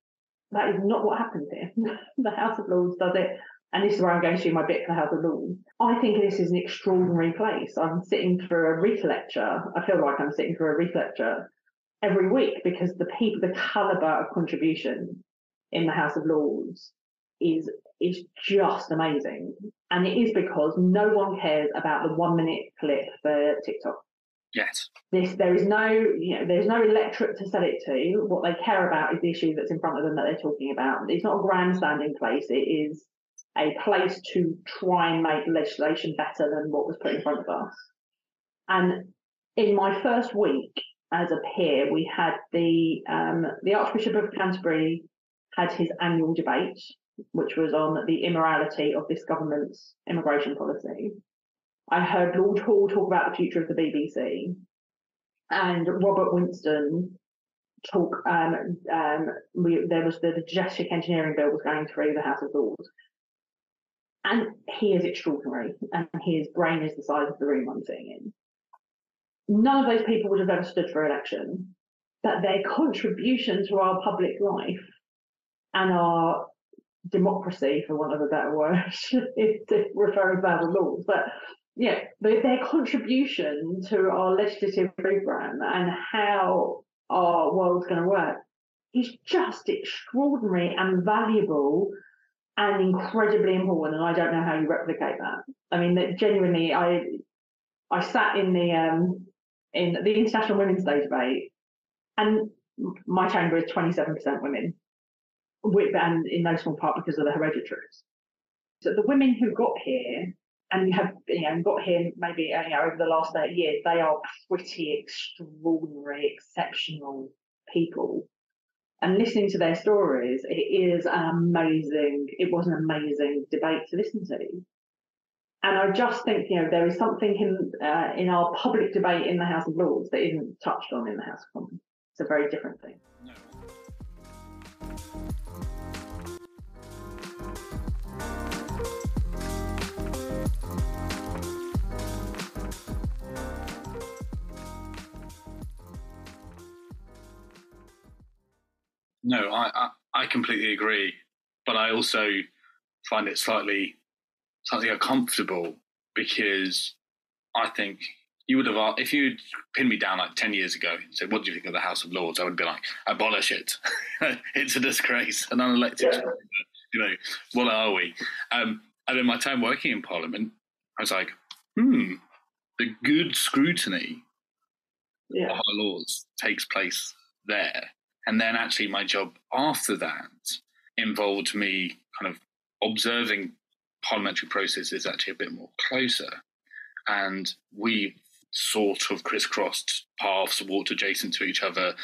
That is not what happens here. the House of Lords does it, and this is where I'm going to do my bit for the House of Lords. I think this is an extraordinary place. I'm sitting for a Reith lecture. I feel like I'm sitting for a Reith lecture every week because the people, the calibre of contribution in the House of Lords is is just amazing. And it is because no one cares about the one minute clip for TikTok. Yes. This there is no you know there's no electorate to sell it to. What they care about is the issue that's in front of them that they're talking about. It's not a grandstanding place. It is a place to try and make legislation better than what was put in front of us. And in my first week as a peer, we had the um, the Archbishop of Canterbury had his annual debate, which was on the immorality of this government's immigration policy. I heard Lord Hall talk about the future of the BBC, and Robert Winston talk. Um, um, we, there was the, the engineering bill was going through the House of Lords, and he is extraordinary, and his brain is the size of the room I'm sitting in. None of those people would have ever stood for election, but their contribution to our public life and our democracy, for want of a better word, is referring to the laws, but yeah, their contribution to our legislative program and how our world's going to work is just extraordinary and valuable and incredibly important. And I don't know how you replicate that. I mean, that genuinely, I I sat in the um, in the International Women's Day debate, and my chamber is twenty seven percent women, and in no small part because of the hereditaries. So the women who got here and you have you know got here maybe you know over the last 30 years they are pretty extraordinary exceptional people and listening to their stories it is an amazing it was an amazing debate to listen to and I just think you know there is something in uh, in our public debate in the House of Lords that isn't touched on in the House of Commons. It's a very different thing. No, I, I, I completely agree, but I also find it slightly slightly uncomfortable because I think you would have if you'd pinned me down like 10 years ago and said what do you think of the house of lords? I would be like abolish it. It's a disgrace. An unelected yeah. you know what are we? Um, and in my time working in parliament i was like hmm the good scrutiny yeah. of our laws takes place there and then actually, my job after that involved me kind of observing parliamentary processes actually a bit more closer. And we sort of crisscrossed paths, walked adjacent to each other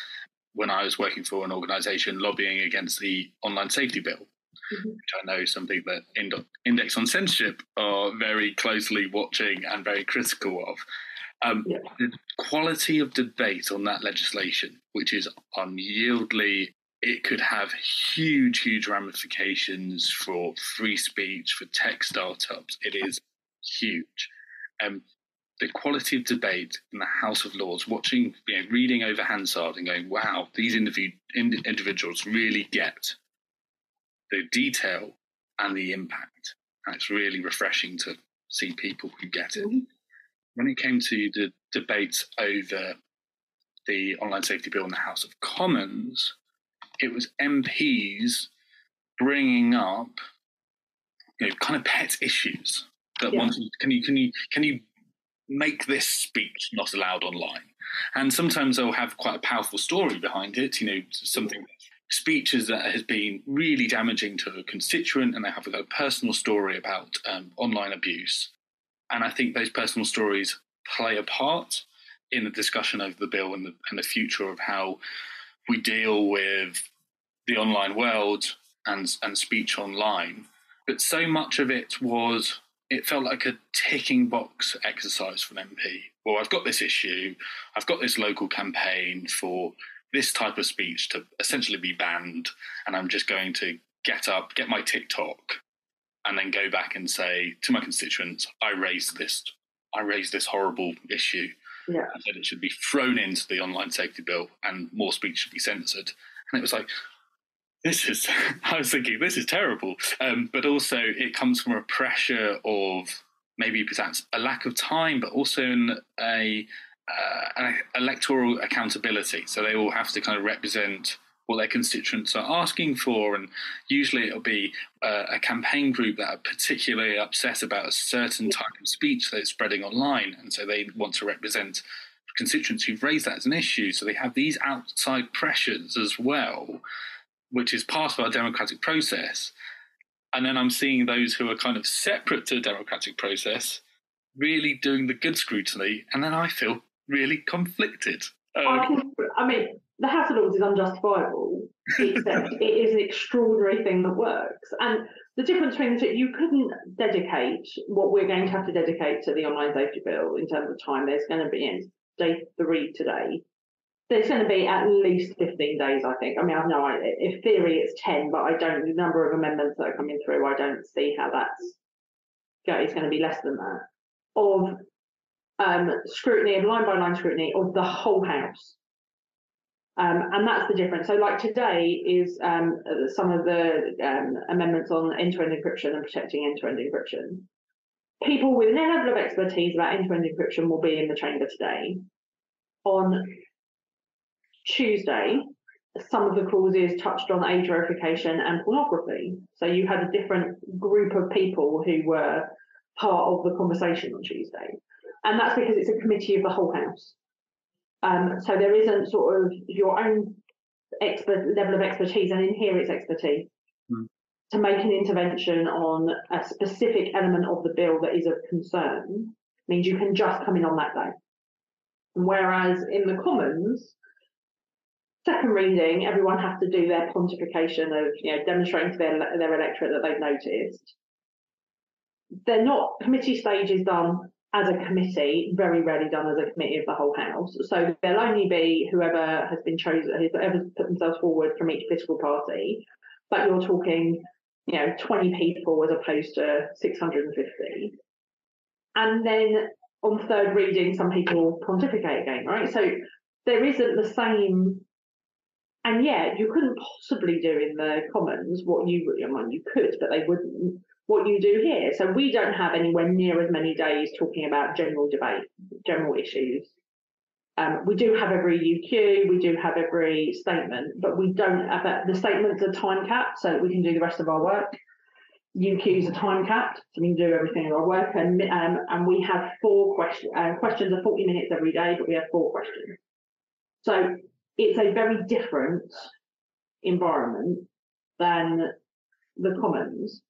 when I was working for an organisation lobbying against the online safety bill, mm-hmm. which I know some people at Index on Censorship are very closely watching and very critical of. Um, yeah. The quality of debate on that legislation, which is unyieldly, it could have huge, huge ramifications for free speech, for tech startups. It is huge. Um, the quality of debate in the House of Lords, watching, you know, reading over Hansard and going, wow, these indiv- ind- individuals really get the detail and the impact. And it's really refreshing to see people who get it. Mm-hmm when it came to the debates over the online safety bill in the House of Commons, it was MPs bringing up you know, kind of pet issues that yeah. wanted. Can you can you can you make this speech not allowed online? And sometimes they'll have quite a powerful story behind it. You know, something speeches that has been really damaging to a constituent, and they have a personal story about um, online abuse. And I think those personal stories play a part. in the discussion over the bill and the, and the future of how we deal with the online world and and speech online. But so much of it was it felt like a ticking box exercise for an MP. Well, I've got this issue, I've got this local campaign for this type of speech to essentially be banned, and I'm just going to get up, get my TikTok, and then go back and say to my constituents, I raised this, I raised this horrible issue. Yeah. I said it should be thrown into the online safety bill and more speech should be censored. And it was like, this is, I was thinking, this is terrible. Um, but also, it comes from a pressure of maybe perhaps a lack of time, but also an, a, uh, an electoral accountability. So they all have to kind of represent what their constituents are asking for. And usually it'll be uh, a campaign group that are particularly upset about a certain type of speech that's spreading online. And so they want to represent constituents who've raised that as an issue. So they have these outside pressures as well, which is part of our democratic process. And then I'm seeing those who are kind of separate to the democratic process really doing the good scrutiny. And then I feel really conflicted. Um, I, can, I mean, the House of Lords is unjustifiable, except it is an extraordinary thing that works. And the difference between the two, you couldn't dedicate what we're going to have to dedicate to the online safety bill in terms of time. There's going to be in day three today. There's going to be at least 15 days, I think. I mean, I've no idea. In theory, it's 10, but I don't, the number of amendments that are coming through, I don't see how that's it's going to be less than that. Of um, scrutiny, of line by line scrutiny of the whole House um, and that's the difference. So, like today is um, some of the um, amendments on end-to-end encryption and protecting end-to-end encryption. People with a level of expertise about end-to-end encryption will be in the chamber today. On Tuesday, some of the clauses touched on age verification and pornography. So you had a different group of people who were part of the conversation on Tuesday. And that's because it's a committee of the whole House. Um, so there isn't sort of your own expert level of expertise, and in here it's expertise mm. to make an intervention on a specific element of the bill that is of concern means you can just come in on that day. Whereas in the Commons, second reading, everyone has to do their pontification of you know demonstrating to their their electorate that they've noticed. They're not committee stage is done as a committee, very rarely done as a committee of the whole House. So there'll only be whoever has been chosen, whoever's put themselves forward from each political party. But you're talking, you know, 20 people as opposed to 650. And then on third reading, some people pontificate again, right? So there isn't the same. And yet, you couldn't possibly do in the Commons what you, I mean, you could, but they wouldn't what you do here. So we don't have anywhere near as many days talking about general debate, general issues. Um, we do have every UQ, we do have every statement, but we don't have the statements are time capped so we can do the rest of our work. UQs are time capped, so we can do everything in our work, and um, and we have four questions. Uh, questions are forty minutes every day, but we have four questions. So it's a very different environment than the Commons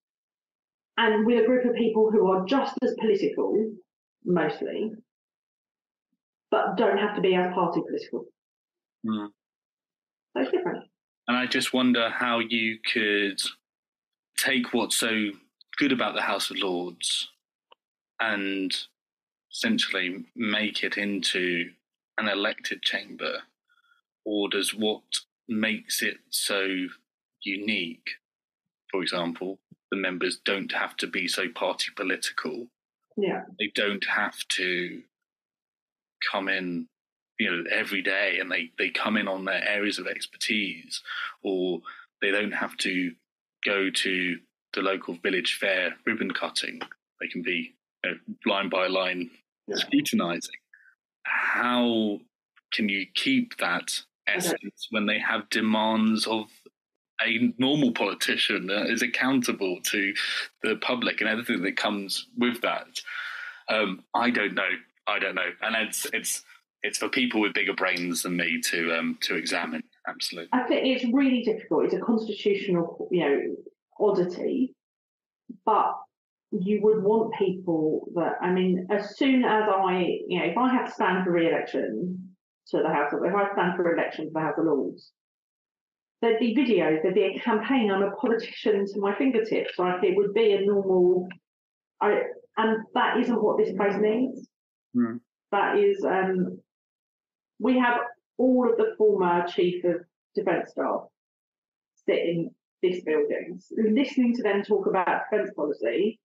and with a group of people who are just as political, mostly, but don't have to be as party political. Mm. So it's different. And I just wonder how you could take what's so good about the House of Lords and essentially make it into an elected chamber, or does what makes it so unique, for example, the members don't have to be so party political. Yeah. They don't have to come in, you know, every day and they, they come in on their areas of expertise or they don't have to go to the local village fair ribbon cutting. They can be you know, line by line yeah. scrutinizing. How can you keep that essence okay. when they have demands of a normal politician is accountable to the public and everything that comes with that. Um, I don't know. I don't know, and it's it's it's for people with bigger brains than me to um, to examine. Absolutely, I think it's really difficult. It's a constitutional, you know, oddity, but you would want people that, I mean, as soon as I, you know, if I had to stand for re-election to the House of, if I stand for election to the House of Lords, there'd be videos, there'd be a campaign. I'm a politician to my fingertips. Like it would be a normal, I, and that isn't what this place needs. Mm. That is, um, we have all of the former chief of defence staff sitting this building, listening to them talk about defence policy.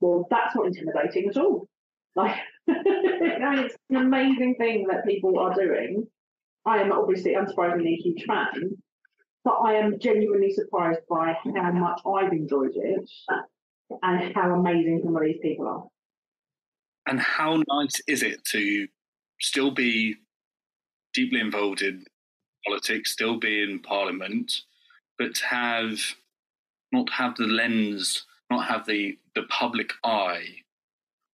Well, that's not intimidating at all. Like, it's an amazing thing that people are doing. I am obviously unsurprisingly a huge fan, but I am genuinely surprised by how much I've enjoyed it and how amazing some of these people are. And how nice is it to still be deeply involved in politics, still be in parliament, but have not have the lens, not have the, the public eye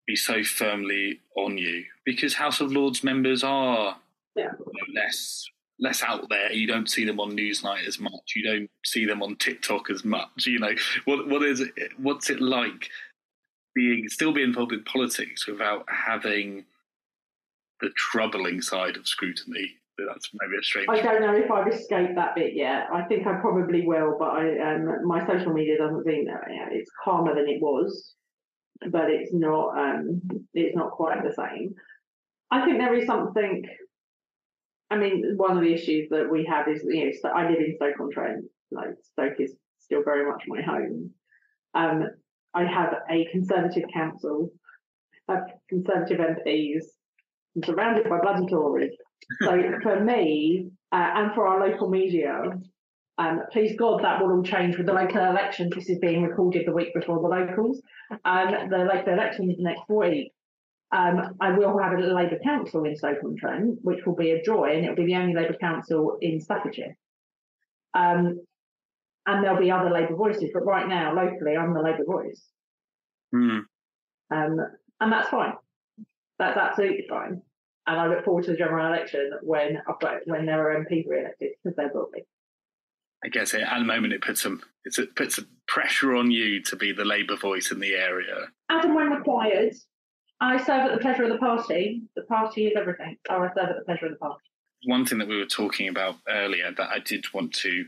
be so firmly on you? Because House of Lords members are yeah. less less out there. You don't see them on Newsnight as much. You don't see them on TikTok as much. You know what? What is it? What's it like being still be involved in politics without having the troubling side of scrutiny? That's maybe a strange. I don't know if I've escaped that bit yet. I think I probably will, but I, um, my social media doesn't seem that. It's calmer than it was, but it's not. Um, it's not quite the same. I think there is something I mean, one of the issues that we have is, you know, I live in Stoke on Trent. Like Stoke is still very much my home. Um, I have a Conservative council, have Conservative MPs, I'm surrounded by bloody Tories. So for me, uh, and for our local media, um, please God that will all change with the local elections. This is being recorded the week before the locals. Um, the local election elections next week. Um, I will have a Labour council in Stoke-on-Trent, which will be a joy, and it'll be the only Labour council in Staffordshire. Um, and there'll be other Labour voices, but right now, locally, I'm the Labour voice. Mm. Um, and that's fine. That's absolutely fine. And I look forward to the general election when when there are MPs re-elected, because there will be. I guess at the moment it puts some it puts some pressure on you to be the Labour voice in the area. As and when required, I serve at the pleasure of the party. The party is everything. So I serve at the pleasure of the party. One thing that we were talking about earlier that I did want to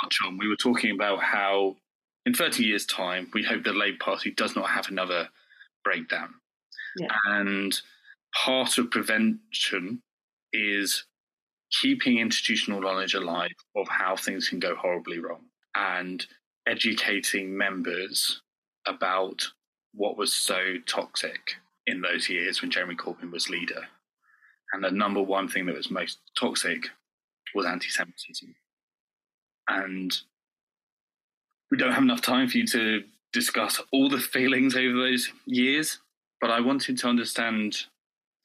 touch on, we were talking about how in 30 years' time, we hope the Labour Party does not have another breakdown. Yeah. And part of prevention is keeping institutional knowledge alive of how things can go horribly wrong and educating members about what was so toxic in those years when Jeremy Corbyn was leader. And the number one thing that was most toxic was anti Semitism. And we don't have enough time for you to discuss all the feelings over those years, but I wanted to understand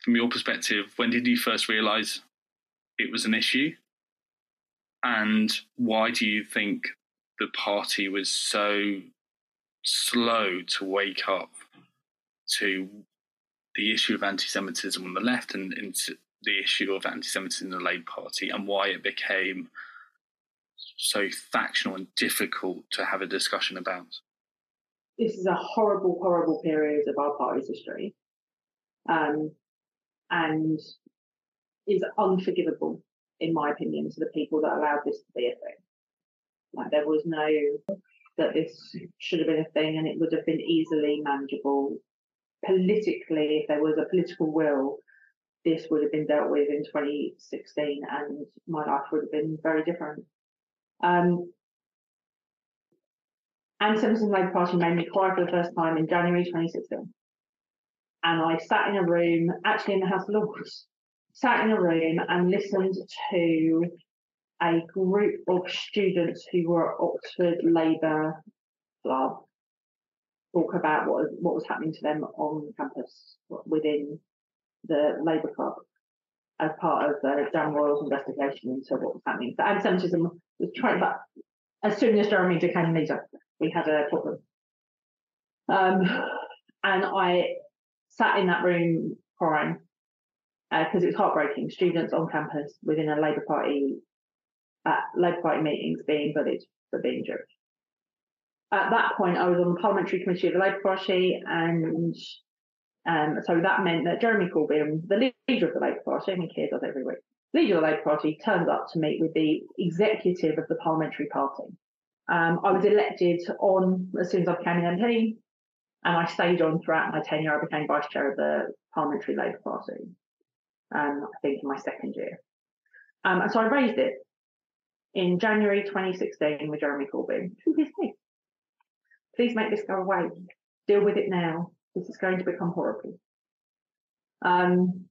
from your perspective when did you first realize it was an issue? And why do you think the party was so slow to wake up to the issue of anti-Semitism on the left and into the issue of anti-Semitism in the Labour Party and why it became so factional and difficult to have a discussion about. This is a horrible, horrible period of our party's history, um, and is unforgivable, in my opinion, to the people that allowed this to be a thing. Like there was no that this should have been a thing and it would have been easily manageable. Politically, if there was a political will, this would have been dealt with in 2016 and my life would have been very different. Um, anti-Semitism Labour Party made me cry for the first time in January 2016. And I sat in a room, actually in the House of Lords, sat in a room and listened to a group of students who were at Oxford Labour Club talk about what, what was happening to them on campus within the Labour Club as part of the Jan Royall's investigation into what was happening. So anti-Semitism was trying, but as soon as Jeremy became leader, we had a problem. Um, and I sat in that room crying because uh, it was heartbreaking. Students on campus within a Labour Party at Labour Party meetings being bullied for being Jewish. at that point, I was on the parliamentary committee of the Labour Party, and um, so that meant that Jeremy Corbyn, the leader of the Labour Party, I mean, he does every week, leader of the Labour Party, turned up to meet with the executive of the parliamentary party. Um, I was elected on as soon as I became an MP, and I stayed on throughout my tenure. I became vice chair of the parliamentary Labour Party, um, I think in my second year. Um, and so I raised it in January 2016 with Jeremy Corbyn to his face. Please make this go away. Deal with it now. This is going to become horrible. Um,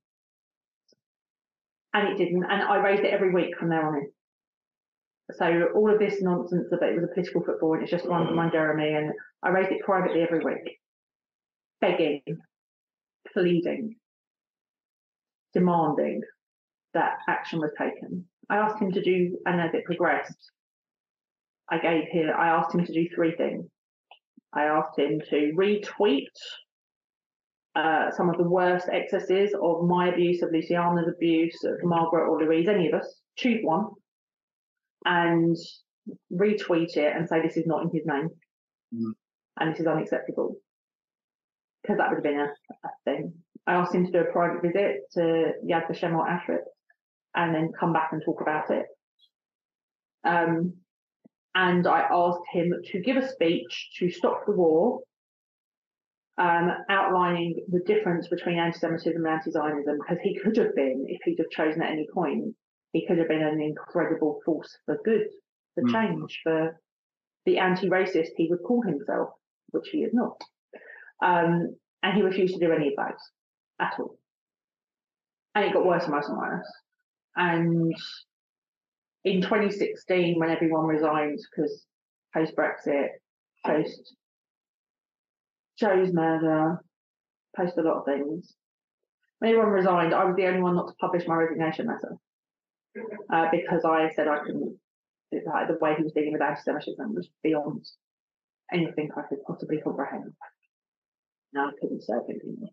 and it didn't. And I raised it every week from there on in. So all of this nonsense that it was a political football and it's just one undermine Jeremy, and I raised it privately every week, begging, pleading, demanding that action was taken. I asked him to do, and as it progressed, I gave him, I asked him to do three things. I asked him to retweet uh, some of the worst excesses of my abuse, of Luciana's abuse, of Margaret or Louise, any of us. Choose one and retweet it and say this is not in his name mm. and this is unacceptable because that would have been a, a, thing. I asked him to do a private visit to Yad Vashem or Auschwitz and then come back and talk about it. Um, and I asked him to give a speech to stop the war, um, outlining the difference between anti-Semitism and anti-Zionism, because he could have been, if he'd have chosen at any point, he could have been an incredible force for good, for mm. change, for the anti-racist he would call himself, which he is not. Um, and he refused to do any of those at all. And it got worse and worse and worse. And in 2016, when everyone resigned because post Brexit, post Jo's murder, post a lot of things, when everyone resigned, I was the only one not to publish my resignation letter uh, because I said I couldn't. Like, the way he was dealing with anti-Semitism was beyond anything I could possibly comprehend. Now I couldn't serve him anymore.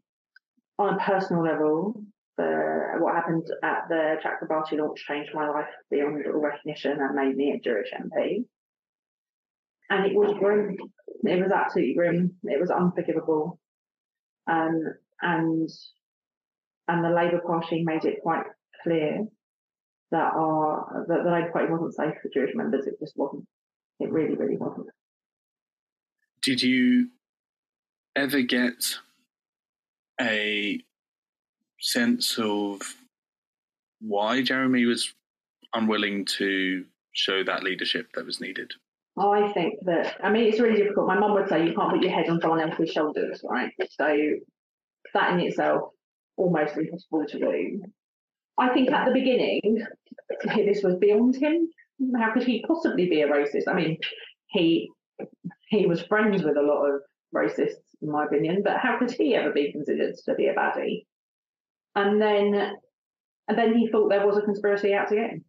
On a personal level, the, what happened at the Chakrabarti launch changed my life beyond all recognition and made me a Jewish MP. And it was grim. It was absolutely grim. It was unforgivable. Um, and and the Labour Party made it quite clear that are that the Labour Party wasn't safe for Jewish members. It just wasn't. It really, really wasn't. Did you ever get a sense of why Jeremy was unwilling to show that leadership that was needed? I think that, I mean, it's really difficult. My mum would say you can't put your head on someone else's shoulders, right? So that in itself, almost impossible to do. I think at the beginning, this was beyond him. How could he possibly be a racist? I mean, he he was friends with a lot of racists, in my opinion, but how could he ever be considered to be a baddie? And then and then he thought there was a conspiracy out to get him.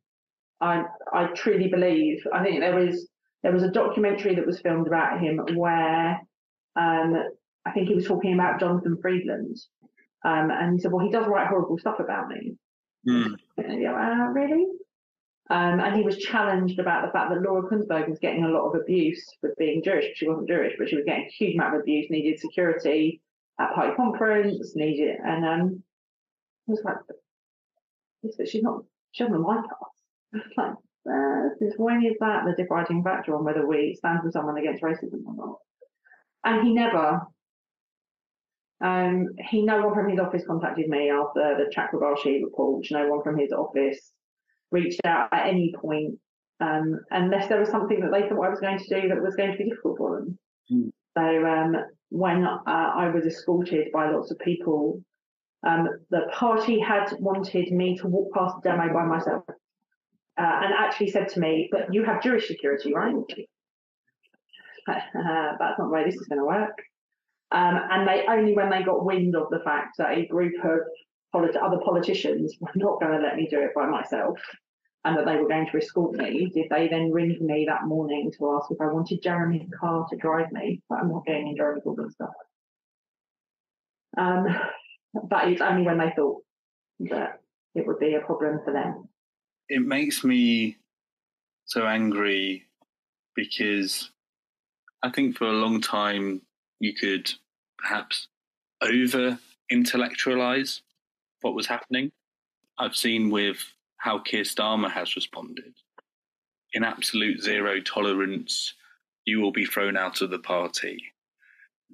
I I truly believe. I think there was there was a documentary that was filmed about him where um, I think he was talking about Jonathan Freedland, um, and he said, "Well, he does write horrible stuff about me." Mm. Yeah, uh, really? Um, and he was challenged about the fact that Laura Kuenssberg was getting a lot of abuse for being Jewish. She wasn't Jewish, but she was getting a huge amount of abuse, needed security at party conference, needed, and um, was like, yes, but she's not, she doesn't like us. like, uh, since when is that the dividing factor on whether we stand with someone against racism or not? And he never, um, he, no one from his office contacted me after the Chakrabarti report. No one from his office reached out at any point, um, unless there was something that they thought I was going to do that was going to be difficult for them. Mm. So um, when uh, I was escorted by lots of people um, the party had wanted me to walk past the demo by myself uh, and actually said to me, But you have Jewish security, right? Uh, that's not the way this is going to work. Um, and they only when they got wind of the fact that a group of polit- other politicians were not going to let me do it by myself and that they were going to escort me, did they then ring me that morning to ask if I wanted Jeremy Carr to drive me? But I'm not getting in Jeremy Corbyn stuff. Um, but it's only when they thought that it would be a problem for them. It makes me so angry because I think for a long time you could perhaps over intellectualize what was happening. I've seen with how Keir Starmer has responded. In absolute zero tolerance, you will be thrown out of the party.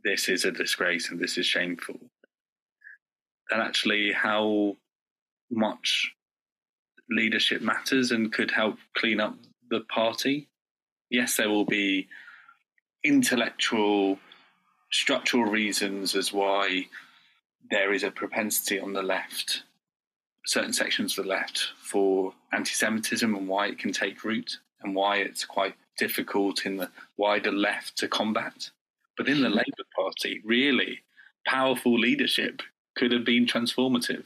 This is a disgrace and this is shameful. And actually, how much leadership matters and could help clean up the party. Yes, there will be intellectual, structural reasons as why there is a propensity on the left, certain sections of the left, for anti Semitism and why it can take root and why it's quite difficult in the wider left to combat. But in the. Labour Party, really, powerful leadership could have been transformative.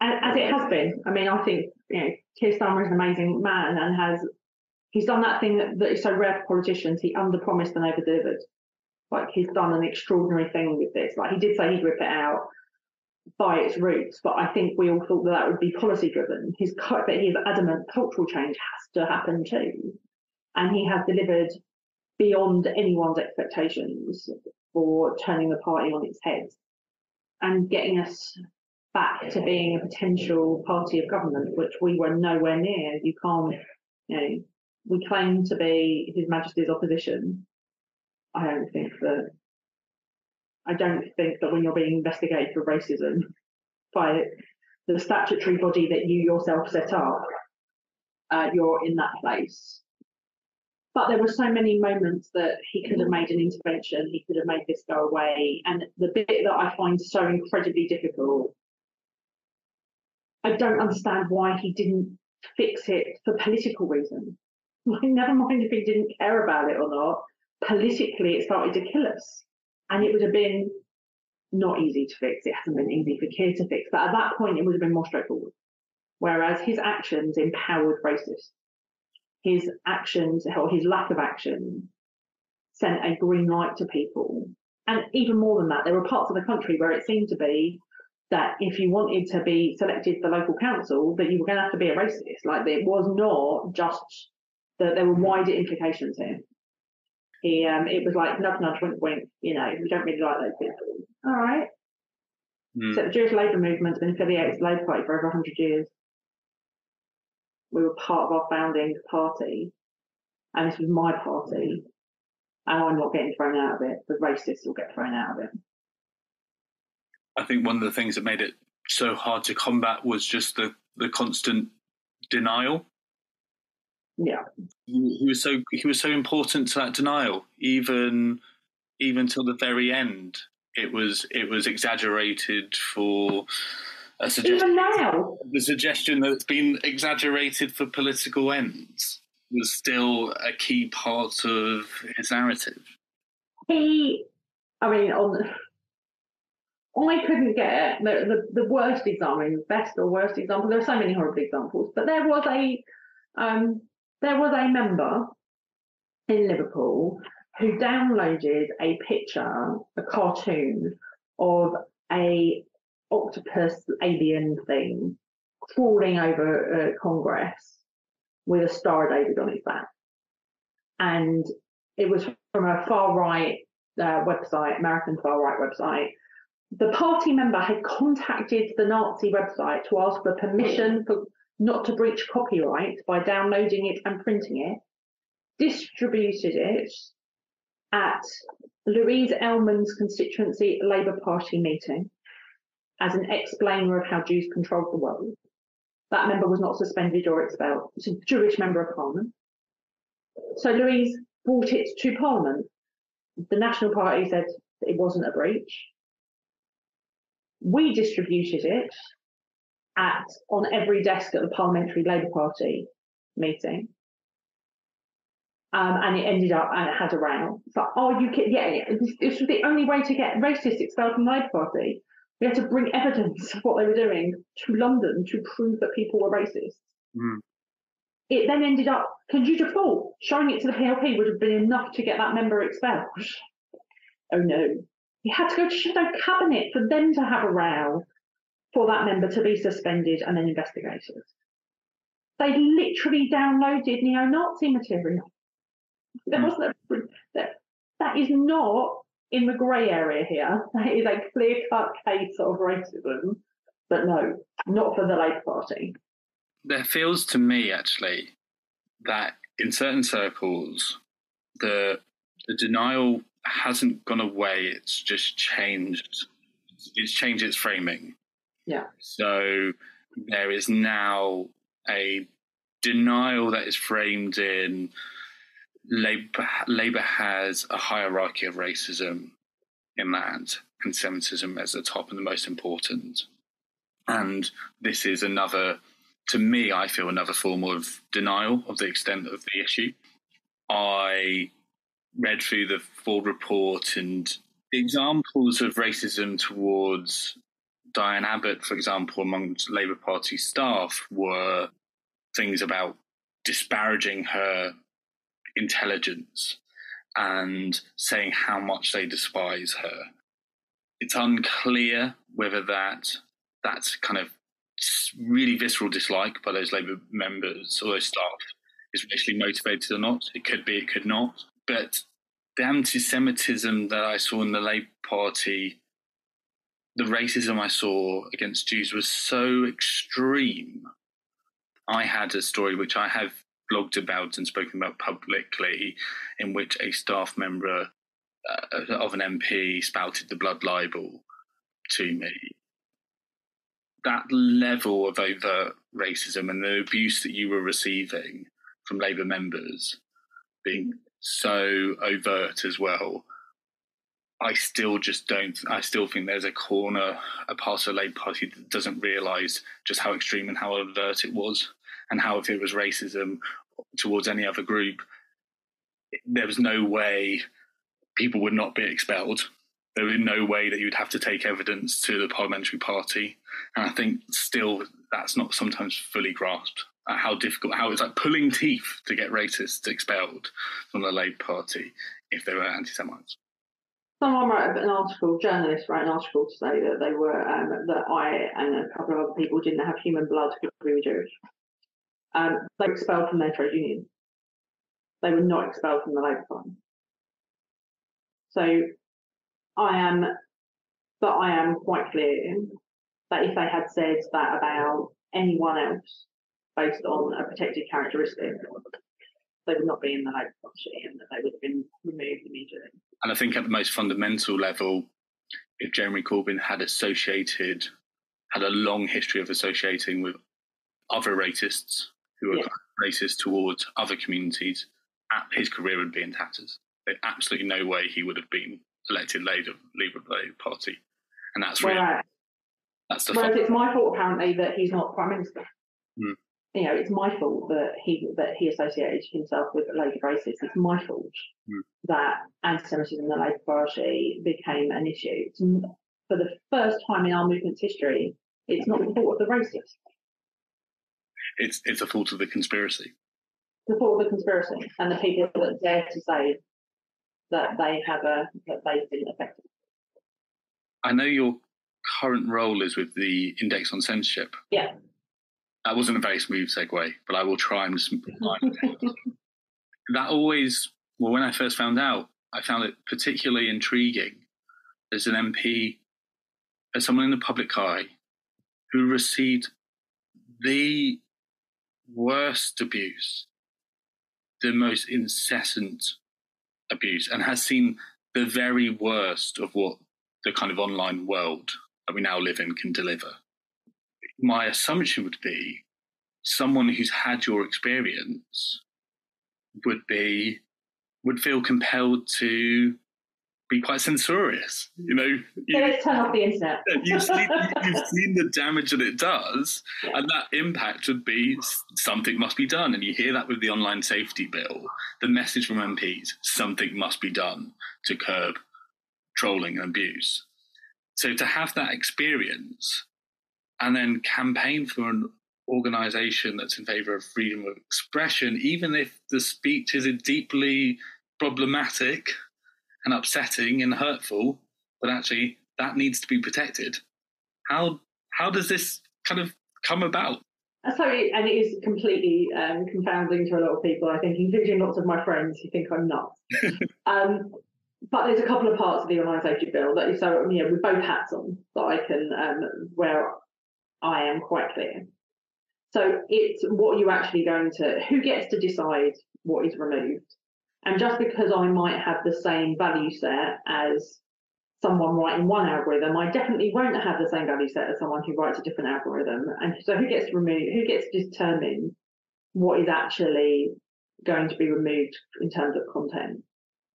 As it has been. I mean, I think you know, Keir Starmer is an amazing man and has he's done that thing that, that is so rare for politicians. He underpromised and over-delivered. Like he's done an extraordinary thing with this. Like he did say he'd rip it out by its roots, but I think we all thought that that would be policy driven. He's but he's adamant cultural change has to happen too, and he has delivered beyond anyone's expectations for turning the party on its head and getting us back to being a potential party of government, which we were nowhere near. You can't, you know, we claim to be His Majesty's opposition. I don't think that I don't think that when you're being investigated for racism by the statutory body that you yourself set up, uh, you're in that place. But there were so many moments that he could have made an intervention, he could have made this go away. And the bit that I find so incredibly difficult, I don't understand why he didn't fix it for political reasons. Like, never mind if he didn't care about it or not, politically it started to kill us. And it would have been not easy to fix. It hasn't been easy for Keir to fix, but at that point it would have been more straightforward. Whereas his actions empowered racists. His actions, or his lack of action, sent a green light to people. And even more than that, there were parts of the country where it seemed to be that if you wanted to be selected for local council, that you were going to have to be a racist. Like it was not just that there were wider implications here. He, um, it was like nudge, nudge, wink, wink. You know, we don't really like those people. All right. Mm. So the Jewish Labour movement's been affiliated with the Labour Party for over 100 years. We were part of our founding party, and this was my party, and I'm not getting thrown out of it. The racists will get thrown out of it. I think one of the things that made it so hard to combat was just the, the constant denial yeah he, he, was so he was so important to that denial even even till the very end it was it was exaggerated for a suggestion. even now. The suggestion that it's been exaggerated for political ends was still a key part of his narrative. He i mean on I couldn't get the, the, the worst example, I mean, best or worst example. There are so many horrible examples, but there was a um, there was a member in Liverpool who downloaded a picture, a cartoon of a octopus alien thing crawling over uh, Congress with a Star David on its back. And it was from a far right uh, website, American far right website. The party member had contacted the Nazi website to ask for permission for not to breach copyright by downloading it and printing it, distributed it at Louise Ellman's constituency Labour Party meeting as an explainer of how Jews controlled the world. That member was not suspended or expelled. It's a Jewish member of parliament. So Louise brought it to parliament. The National Party said it wasn't a breach. We distributed it at on every desk at the Parliamentary Labour Party meeting. Um, and it ended up and it had a row. It's like, oh, you can, yeah, yeah. This, this was the only way to get racists expelled from the Labour Party. We had to bring evidence of what they were doing to London to prove that people were racist. Mm. It then ended up, can you default? Showing it to the PLP would have been enough to get that member expelled. Oh no. You had to go to shadow cabinet for them to have a row for that member to be suspended and then investigated. They literally downloaded neo-Nazi material. There hmm. wasn't a, they that is not in the grey area here. That is a clear cut case of racism. But no, not for the Labour Party. There feels to me actually that in certain circles the the denial hasn't gone away, it's just changed it's changed its framing. Yeah. So there is now a denial that is framed in Labour, Labour has a hierarchy of racism in that, anti-Semitism as the top and the most important. And this is another, to me, I feel another form of denial of the extent of the issue. I read through the full report and examples of racism towards Diane Abbott, for example, amongst Labour Party staff were things about disparaging her intelligence and saying how much they despise her. It's unclear whether that that's kind of really visceral dislike by those Labour members or those staff is racially motivated or not. It could be, it could not. But the anti-Semitism that I saw in the Labour Party, the racism I saw against Jews was so extreme. I had a story which I have blogged about and spoken about publicly, in which a staff member uh, of an MP spouted the blood libel to me. That level of overt racism and the abuse that you were receiving from Labour members being so overt as well. I still just don't. I still think there's a corner, a part of the Labour Party that doesn't realise just how extreme and how overt it was, and how if it was racism towards any other group, there was no way people would not be expelled. There was no way that you'd have to take evidence to the parliamentary party, and I think still that's not sometimes fully grasped how difficult, how it's like pulling teeth to get racists expelled from the Labour Party if they were anti-Semites. Someone wrote an article, journalists wrote an article to say that they were um, that I and a couple of other people didn't have human blood because we were Jewish. Um, they were expelled from their trade union. They were not expelled from the Labour Party. So I am, but I am quite clear that if they had said that about anyone else, based on a protected characteristic, they would not be in the Labour Party and that they would have been removed immediately. And I think at the most fundamental level, if Jeremy Corbyn had associated, had a long history of associating with other racists who are yeah. racist towards other communities, at his career would be in tatters. There's absolutely no way he would have been elected leader, leader of the Labour Party. And that's really, well, that's the Whereas it's my fault apparently that he's not Prime Minister. Mm you know, it's my fault that he that he associated himself with Labour racists. It's my fault mm. that anti-Semitism in the Labour Party became an issue. It's, for the first time in our movement's history, it's not the fault of the racists. It's it's a fault of the conspiracy. The fault of the conspiracy and the people that dare to say that they have a that they've been affected. I know your current role is with the Index on Censorship. Yeah. That wasn't a very smooth segue, but I will try and that always, well, when I first found out, I found it particularly intriguing as an MP, as someone in the public eye who received the worst abuse, the most incessant abuse, and has seen the very worst of what the kind of online world that we now live in can deliver. My assumption would be someone who's had your experience would be would feel compelled to be quite censorious. You know, you, let's turn off the internet. you've, seen, you've seen the damage that it does, yeah. and that impact would be something must be done. And you hear that with the online safety bill, the message from MPs: something must be done to curb trolling and abuse. So to have that experience and then campaign for an organization that's in favor of freedom of expression, even if the speech is deeply problematic and upsetting and hurtful, but actually that needs to be protected. How how does this kind of come about? So, and it is completely um, confounding to a lot of people, I think, including lots of my friends who think I'm nuts. um, but there's a couple of parts of the safety bill that so you know with both hats on that I can um, where I am quite clear. So it's what you actually going to who gets to decide what is removed. And just because I might have the same value set as someone writing one algorithm, I definitely won't have the same value set as someone who writes a different algorithm. And so who gets to remove who gets to determine what is actually going to be removed in terms of content.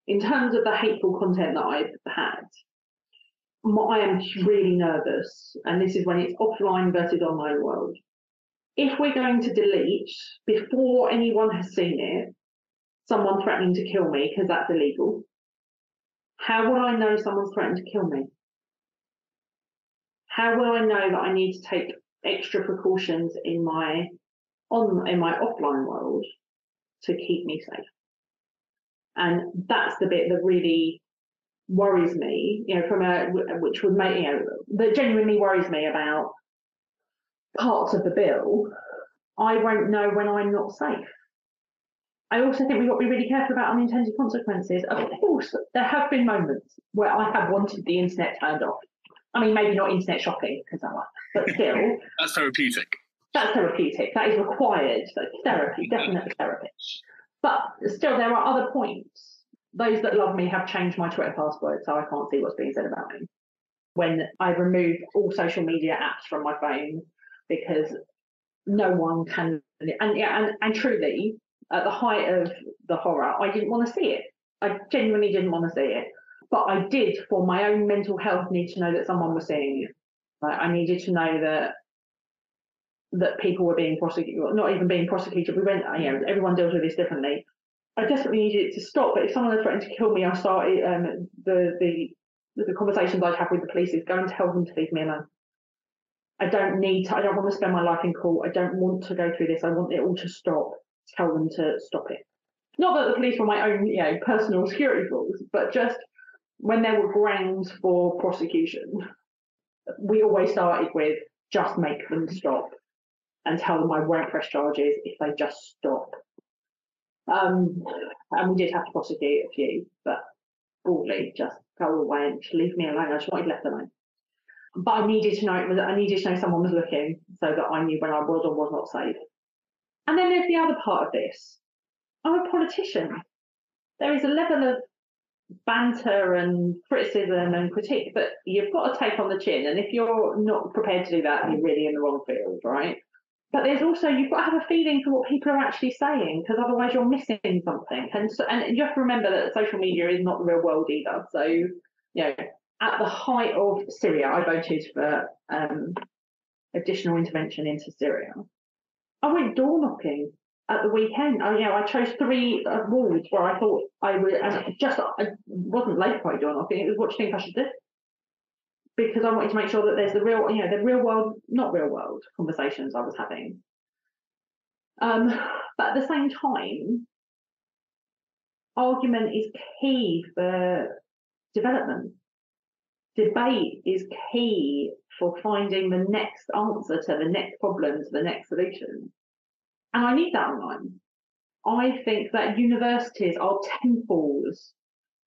In terms of the hateful content that I've had, I am really nervous, and this is when it's offline versus online world. If we're going to delete before anyone has seen it, someone threatening to kill me because that's illegal, how will I know someone's threatened to kill me? How will I know that I need to take extra precautions in my on in my offline world to keep me safe? And that's the bit that really worries me, you know, from a which would make you know that genuinely worries me about parts of the bill. I won't know when I'm not safe. I also think we've got to be really careful about unintended consequences. Of course, there have been moments where I have wanted the internet turned off. I mean, maybe not internet shopping because I like, but still. that's therapeutic. That's therapeutic. That is required. That's therapy, definitely therapy. But still, there are other points. Those that love me have changed my Twitter password, so I can't see what's being said about me. When I remove all social media apps from my phone because no one can, and yeah, and, and truly, at the height of the horror, I didn't want to see it. I genuinely didn't want to see it. But I did, for my own mental health, need to know that someone was seeing it. Like, I needed to know that that people were being prosecuted, not even being prosecuted. We went, you know, everyone deals with this differently. I desperately needed it to stop. But if someone had threatened to kill me, I started um, the the the conversations I'd have with the police is go and tell them to leave me alone. I don't need to. I don't want to spend my life in court. I don't want to go through this. I want it all to stop tell them to stop it. Not that the police were my own, you know, personal security force, but just when there were grounds for prosecution, we always started with just make them stop and tell them I won't press charges if they just stop. Um, and we did have to prosecute a few, but broadly, just go away and leave me alone. I just wanted left alone. But I needed to know I needed to know someone was looking so that I knew when I was or was not safe. And then there's the other part of this. I'm a politician. There is a level of banter and criticism and critique but you've got to take on the chin. And if you're not prepared to do that, you're really in the wrong field, right? But there's also you've got to have a feeling for what people are actually saying because otherwise you're missing something. And so, and you have to remember that social media is not the real world either. So you know, at the height of Syria, I voted for um, additional intervention into Syria. I went door knocking at the weekend. I, you know, I chose three uh, wards where I thought I would, and just I wasn't late by door knocking. It was what do you think I should do? Because I wanted to make sure that there's the real, you know, the real world, not real world conversations I was having. Um, but at the same time, argument is key for development. Debate is key for finding the next answer to the next problem, to the next solution. And I need that online. I think that universities are temples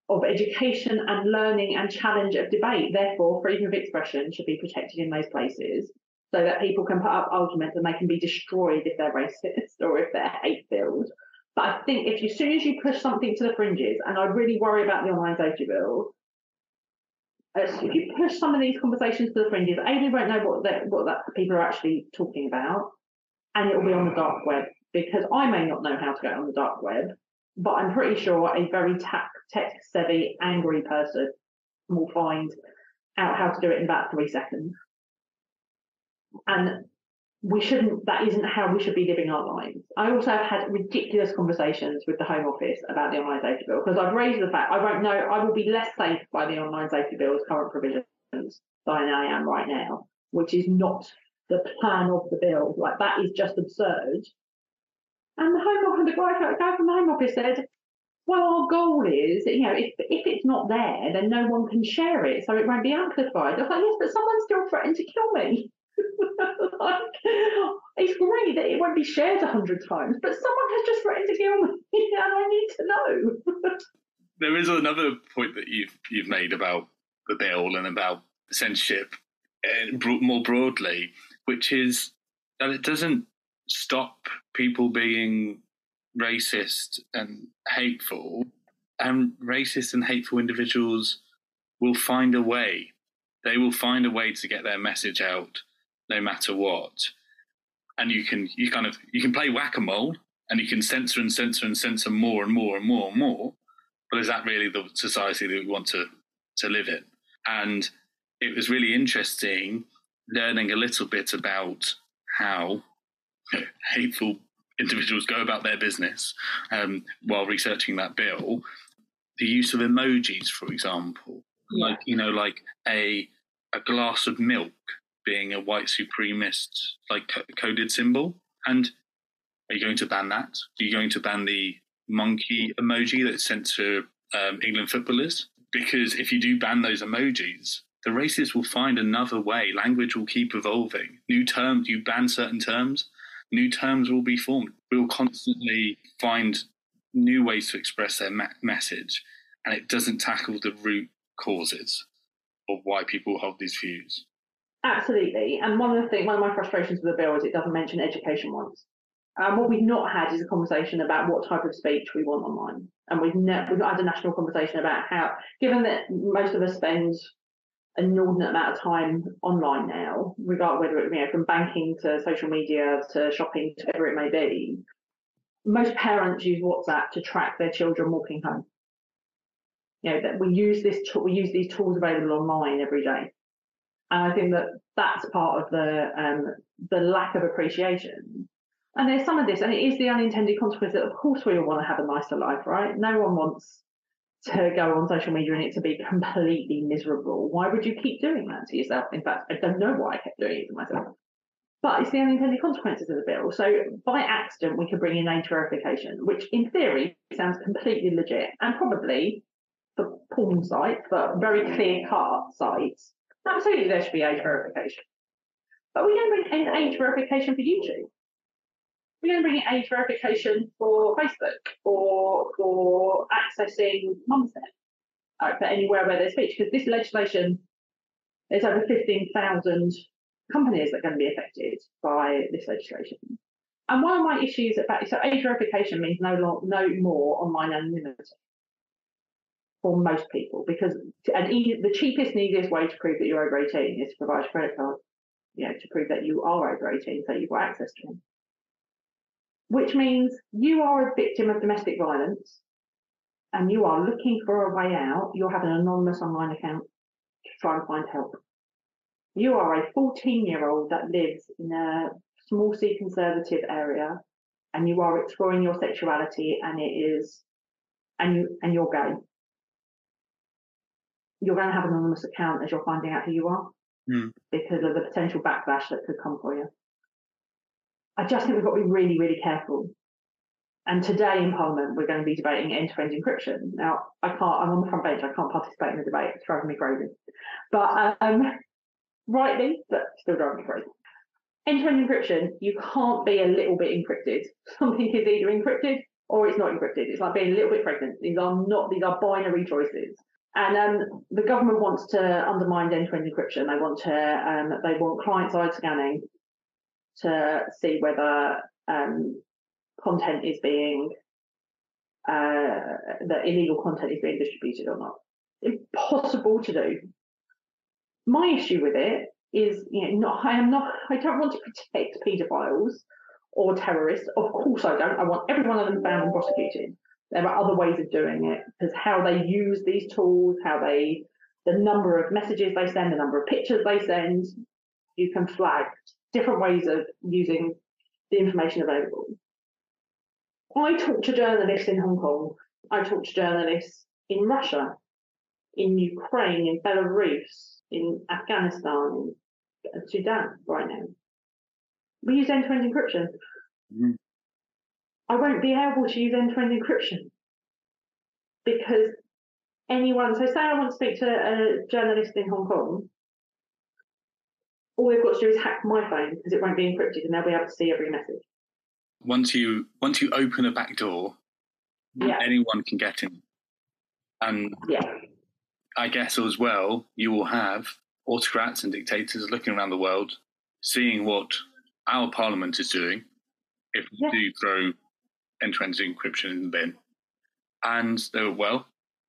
of education and learning and challenge of debate. Therefore, freedom of expression should be protected in those places so that people can put up arguments and they can be destroyed if they're racist or if they're hate filled. But I think if you, as soon as you push something to the fringes, and I really worry about the online safety bill, Uh, if you push some of these conversations to the fringes, A, won't know what that what that people are actually talking about, and it will be on the dark web because I may not know how to get on the dark web, but I'm pretty sure a very tech savvy, angry person will find out how to do it in about three seconds. And we shouldn't, that isn't how we should be living our lives. I also have had ridiculous conversations with the Home Office about the online safety bill because I've raised the fact I won't know, I will be less safe by the online safety bill's current provisions than I am right now, which is not the plan of the bill. Like that is just absurd. And the Home Office, the guy, from the Home Office said, well, our goal is, you know, if if it's not there, then no one can share it, so it won't be amplified. I was like, yes, but someone still threatened to kill me. Like, it's great that it won't be shared a hundred times, but someone has just threatened to kill me, and I need to know. there is another point that you've you've made about the bill and about censorship eh, and more broadly, which is that it doesn't stop people being racist and hateful, and racist and hateful individuals will find a way. They will find a way to get their message out, no matter what. And you can you kind of you can play whack a mole, and you can censor and censor and censor more and more and more and more. But is that really the society that we want to to live in? And it was really interesting learning a little bit about how hateful individuals go about their business um, while researching that bill. The use of emojis, for example, yeah. like you know, like a a glass of milk being a white supremacist like coded symbol. And are you going to ban that? Are you going to ban the monkey emoji that's sent to um, England footballers? Because if you do ban those emojis, the racists will find another way. Language will keep evolving. New terms, you ban certain terms, new terms will be formed. We will constantly find new ways to express their ma- message, and it doesn't tackle the root causes of why people hold these views. Absolutely, and one of the things, one of my frustrations with the bill is it doesn't mention education once. Um, what we've not had is a conversation about what type of speech we want online, and we've, ne- we've not had a national conversation about how, given that most of us spend an inordinate amount of time online now, regard whether it you know from banking to social media to shopping to whatever it may be. Most parents use WhatsApp to track their children walking home. You know that we use this we use these tools available online every day, and I think that that's part of the um, the lack of appreciation. And there's some of this, and it is the unintended consequence that, of course, we all want to have a nicer life, right? No one wants to go on social media and it to be completely miserable. Why would you keep doing that to yourself? In fact, I don't know why I kept doing it to myself. But it's the unintended consequences of the bill. So by accident, we could bring in age verification, which in theory sounds completely legit and probably for porn sites, but very clear cut sites. Absolutely, there should be age verification. But we don't bring in age verification for YouTube going to bring in age verification for Facebook or for accessing Mumsnet uh, for anywhere where there's speech, because this legislation, there's over 15,000 companies that are going to be affected by this legislation. And one of my issues about so age verification means no no more online anonymity for most people because and the cheapest and easiest way to prove that you're over 18 is to provide a credit card, you know, to prove that you are over 18 so you've got access to them which means you are a victim of domestic violence and you are looking for a way out, you'll have an anonymous online account to try and find help. You are a 14 year old that lives in a small c conservative area and you are exploring your sexuality and it is and you and you're gay. You're going to have an anonymous account as you're finding out who you are mm. because of the potential backlash that could come for you. I just think we've got to be really, really careful. And today in Parliament, we're going to be debating end-to-end encryption. Now, I can't, I'm on the front bench, I can't participate in the debate, it's driving me crazy. But um, rightly, but still driving me crazy. End-to-end encryption, you can't be a little bit encrypted. Something is either encrypted or it's not encrypted. It's like being a little bit pregnant. These are not, these are binary choices. And um, the government wants to undermine end-to-end encryption. They want to, um, they want client-side scanning to see whether um, content is being uh, that illegal content is being distributed or not. Impossible to do. My issue with it is, you know, not, I am not. I don't want to protect paedophiles or terrorists. Of course, I don't. I want every one of them found and prosecuted. There are other ways of doing it because how they use these tools, how they, the number of messages they send, the number of pictures they send, you can flag different ways of using the information available. I talk to journalists in Hong Kong. I talk to journalists in Russia, in Ukraine, in Belarus, in Afghanistan, in Sudan right now. We use end-to-end encryption. Mm-hmm. I won't be able to use end-to-end encryption because anyone. So, say I want to speak to a journalist in Hong Kong, all they've got to do is hack my phone because it won't be encrypted and they'll be able to see every message. Once you once you open a back door, yeah. anyone can get in. And Yeah. I guess as well, you will have autocrats and dictators looking around the world, seeing what our parliament is doing if we Yeah. do throw end to end encryption in the bin. And they were, well,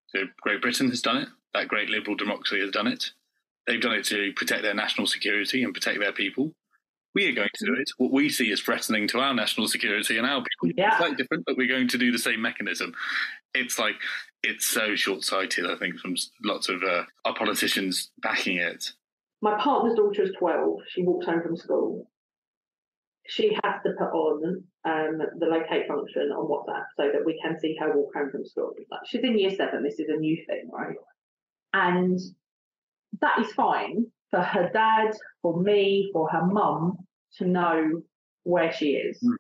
so Great Britain has done it, that great liberal democracy has done it. They've done it to protect their national security and protect their people. We are going to do it. What we see is threatening to our national security and our people. Yeah. It's slightly different, but we're going to do the same mechanism. It's like, it's so short sighted, I think, from lots of uh, our politicians backing it. My partner's daughter is 12. She walks home from school. She has to put on um, the locate function on WhatsApp so that we can see her walk home from school. Like, she's in year seven. This is a new thing, right? And that is fine for her dad, for me, for her mum to know where she is. Mm.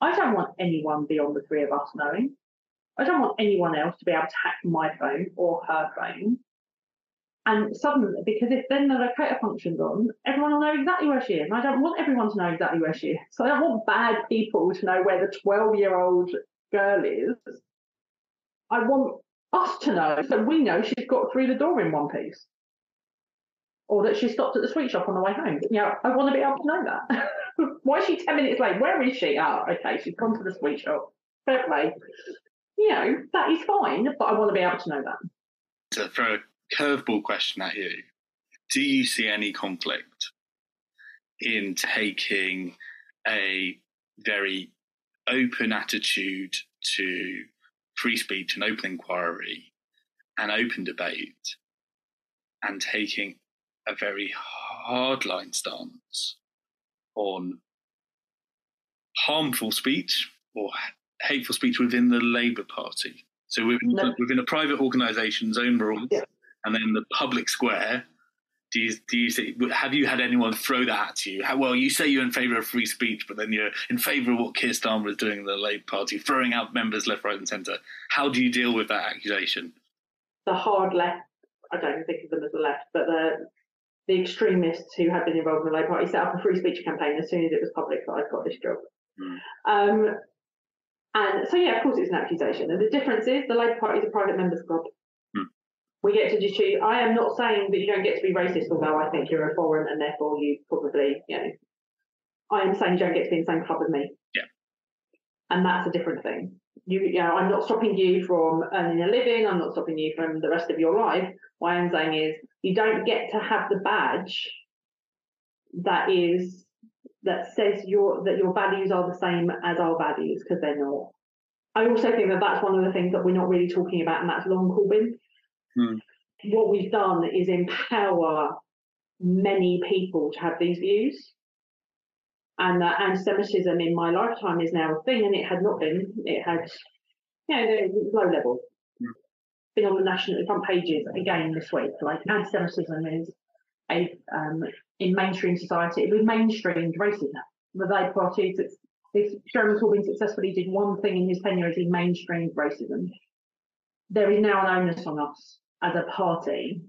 I don't want anyone beyond the three of us knowing. I don't want anyone else to be able to hack my phone or her phone. And suddenly, because if then the locator function's on, everyone will know exactly where she is. And I don't want everyone to know exactly where she is. So I don't want bad people to know where the 12 year old girl is. I want us to know so we know she's got through the door in one piece. Or that she stopped at the sweet shop on the way home. You know, I want to be able to know that. Why is she 10 minutes late? Where is she? Oh, okay, she's gone to the sweet shop. Fair play. You know, that is fine, but I want to be able to know that. To throw curveball question at you, do you see any conflict in taking a very open attitude to free speech and open inquiry and open debate and taking a very hardline stance on harmful speech or hateful speech within the Labour Party? So within, No. within a private organisation's own rules, Yeah. And then the public square. Do you, do you see, have you had anyone throw that at you? How, well, you say you're in favour of free speech, but then you're in favour of what Keir Starmer is doing in the Labour Party, throwing out members left, right, and centre. How do you deal with that accusation? the hard left, I don't even think of them as the left, but the the extremists who had been involved in the Labour Party set up a free speech campaign as soon as it was public that I'd got this job. Hmm. Um, and so, yeah, of course, it's an accusation. And the difference is the Labour Party is a private members club. We get to just choose. I am not saying that you don't get to be racist, although I think you're a foreign and therefore you probably, you know, I am saying you don't get to be in the same club as me. Yeah. And that's a different thing. You, you know, I'm not stopping you from earning a living. I'm not stopping you from the rest of your life. What I'm saying is you don't get to have the badge that is that says your that your values are the same as our values because they're not. I also think that that's one of the things that we're not really talking about, and that's long Corbyn. Hmm. What we've done is empower many people to have these views, and that anti-Semitism in my lifetime is now a thing, and it had not been. It had, you know, it was low level. Hmm. Been on the national front pages again this week. Like anti-Semitism is a um, in mainstream society, It we mainstreamed racism. The Labour Party, if Jeremy Corbyn successfully did one thing in his tenure, is he mainstreamed racism. There is now an onus on us as a party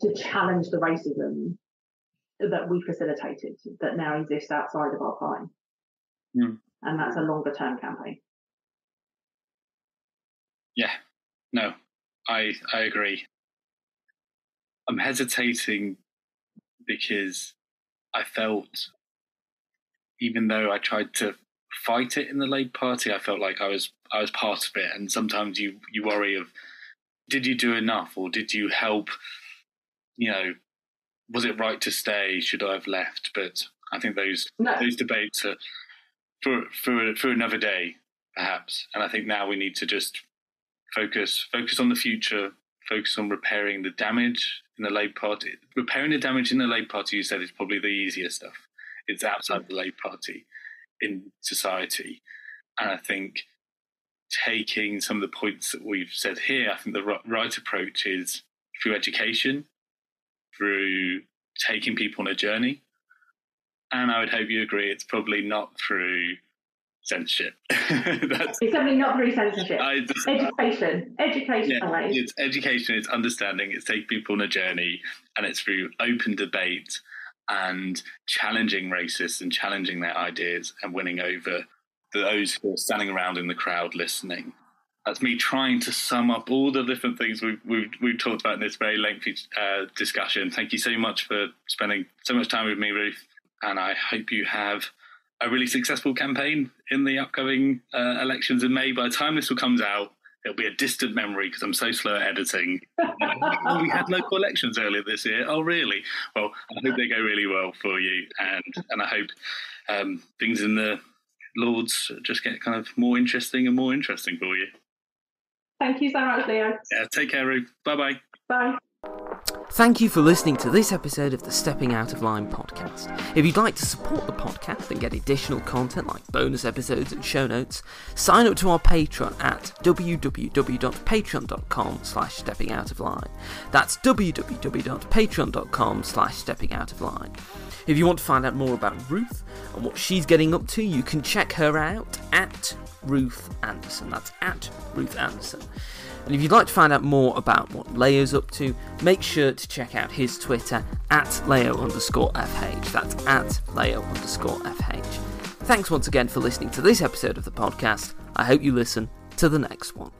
to challenge the racism that we facilitated that now exists outside of our party. Hmm. And that's a longer term campaign. Yeah, no, I I agree. I'm hesitating because I felt, even though I tried to fight it in the Labour Party, I felt like I was I was part of it, and sometimes you you worry of, did you do enough, or did you help? You know, was it right to stay? Should I have left? But I think those No, those debates are for for for another day, perhaps. And I think now we need to just focus focus on the future, focus on repairing the damage in the Labour Party. Repairing the damage in the Labour Party, you said, is probably the easiest stuff. It's outside the Labour Party in society, and I think taking some of the points that we've said here, I think the right approach is through education, through taking people on a journey, and I would hope you agree it's probably not through censorship. That's it's definitely not through censorship. I Education, education, yeah, it's education, it's understanding, it's taking people on a journey, and it's through open debate and challenging racists and challenging their ideas and winning over those who are standing around in the crowd listening. that's me trying to sum up all the different things we've we've, we've talked about in this very lengthy uh, discussion. Thank you so much for spending so much time with me, Ruth, and I hope you have a really successful campaign in the upcoming uh, elections in May. By the time this will comes out, it'll be a distant memory because I'm so slow at editing. oh, we had local elections earlier this year. Oh, really? Well, I hope they go really well for you, and and I hope um, things in the Lords just get kind of more interesting and more interesting for you. Thank you so much, Leo. Yeah, take care, Ruth. Bye-bye. Bye. Thank you for listening to this episode of the Stepping Out of Line podcast. If you'd like to support the podcast and get additional content like bonus episodes and show notes, sign up to our Patreon at www.patreon.com slash stepping out of line. That's www.patreon.com slash stepping out of line. If you want to find out more about Ruth and what she's getting up to, you can check her out at Ruth Anderson. That's at Ruth Anderson. And if you'd like to find out more about what Leo's up to, make sure to check out his Twitter at Leo underscore FH. That's at Leo underscore FH. Thanks once again for listening to this episode of the podcast. I hope you listen to the next one.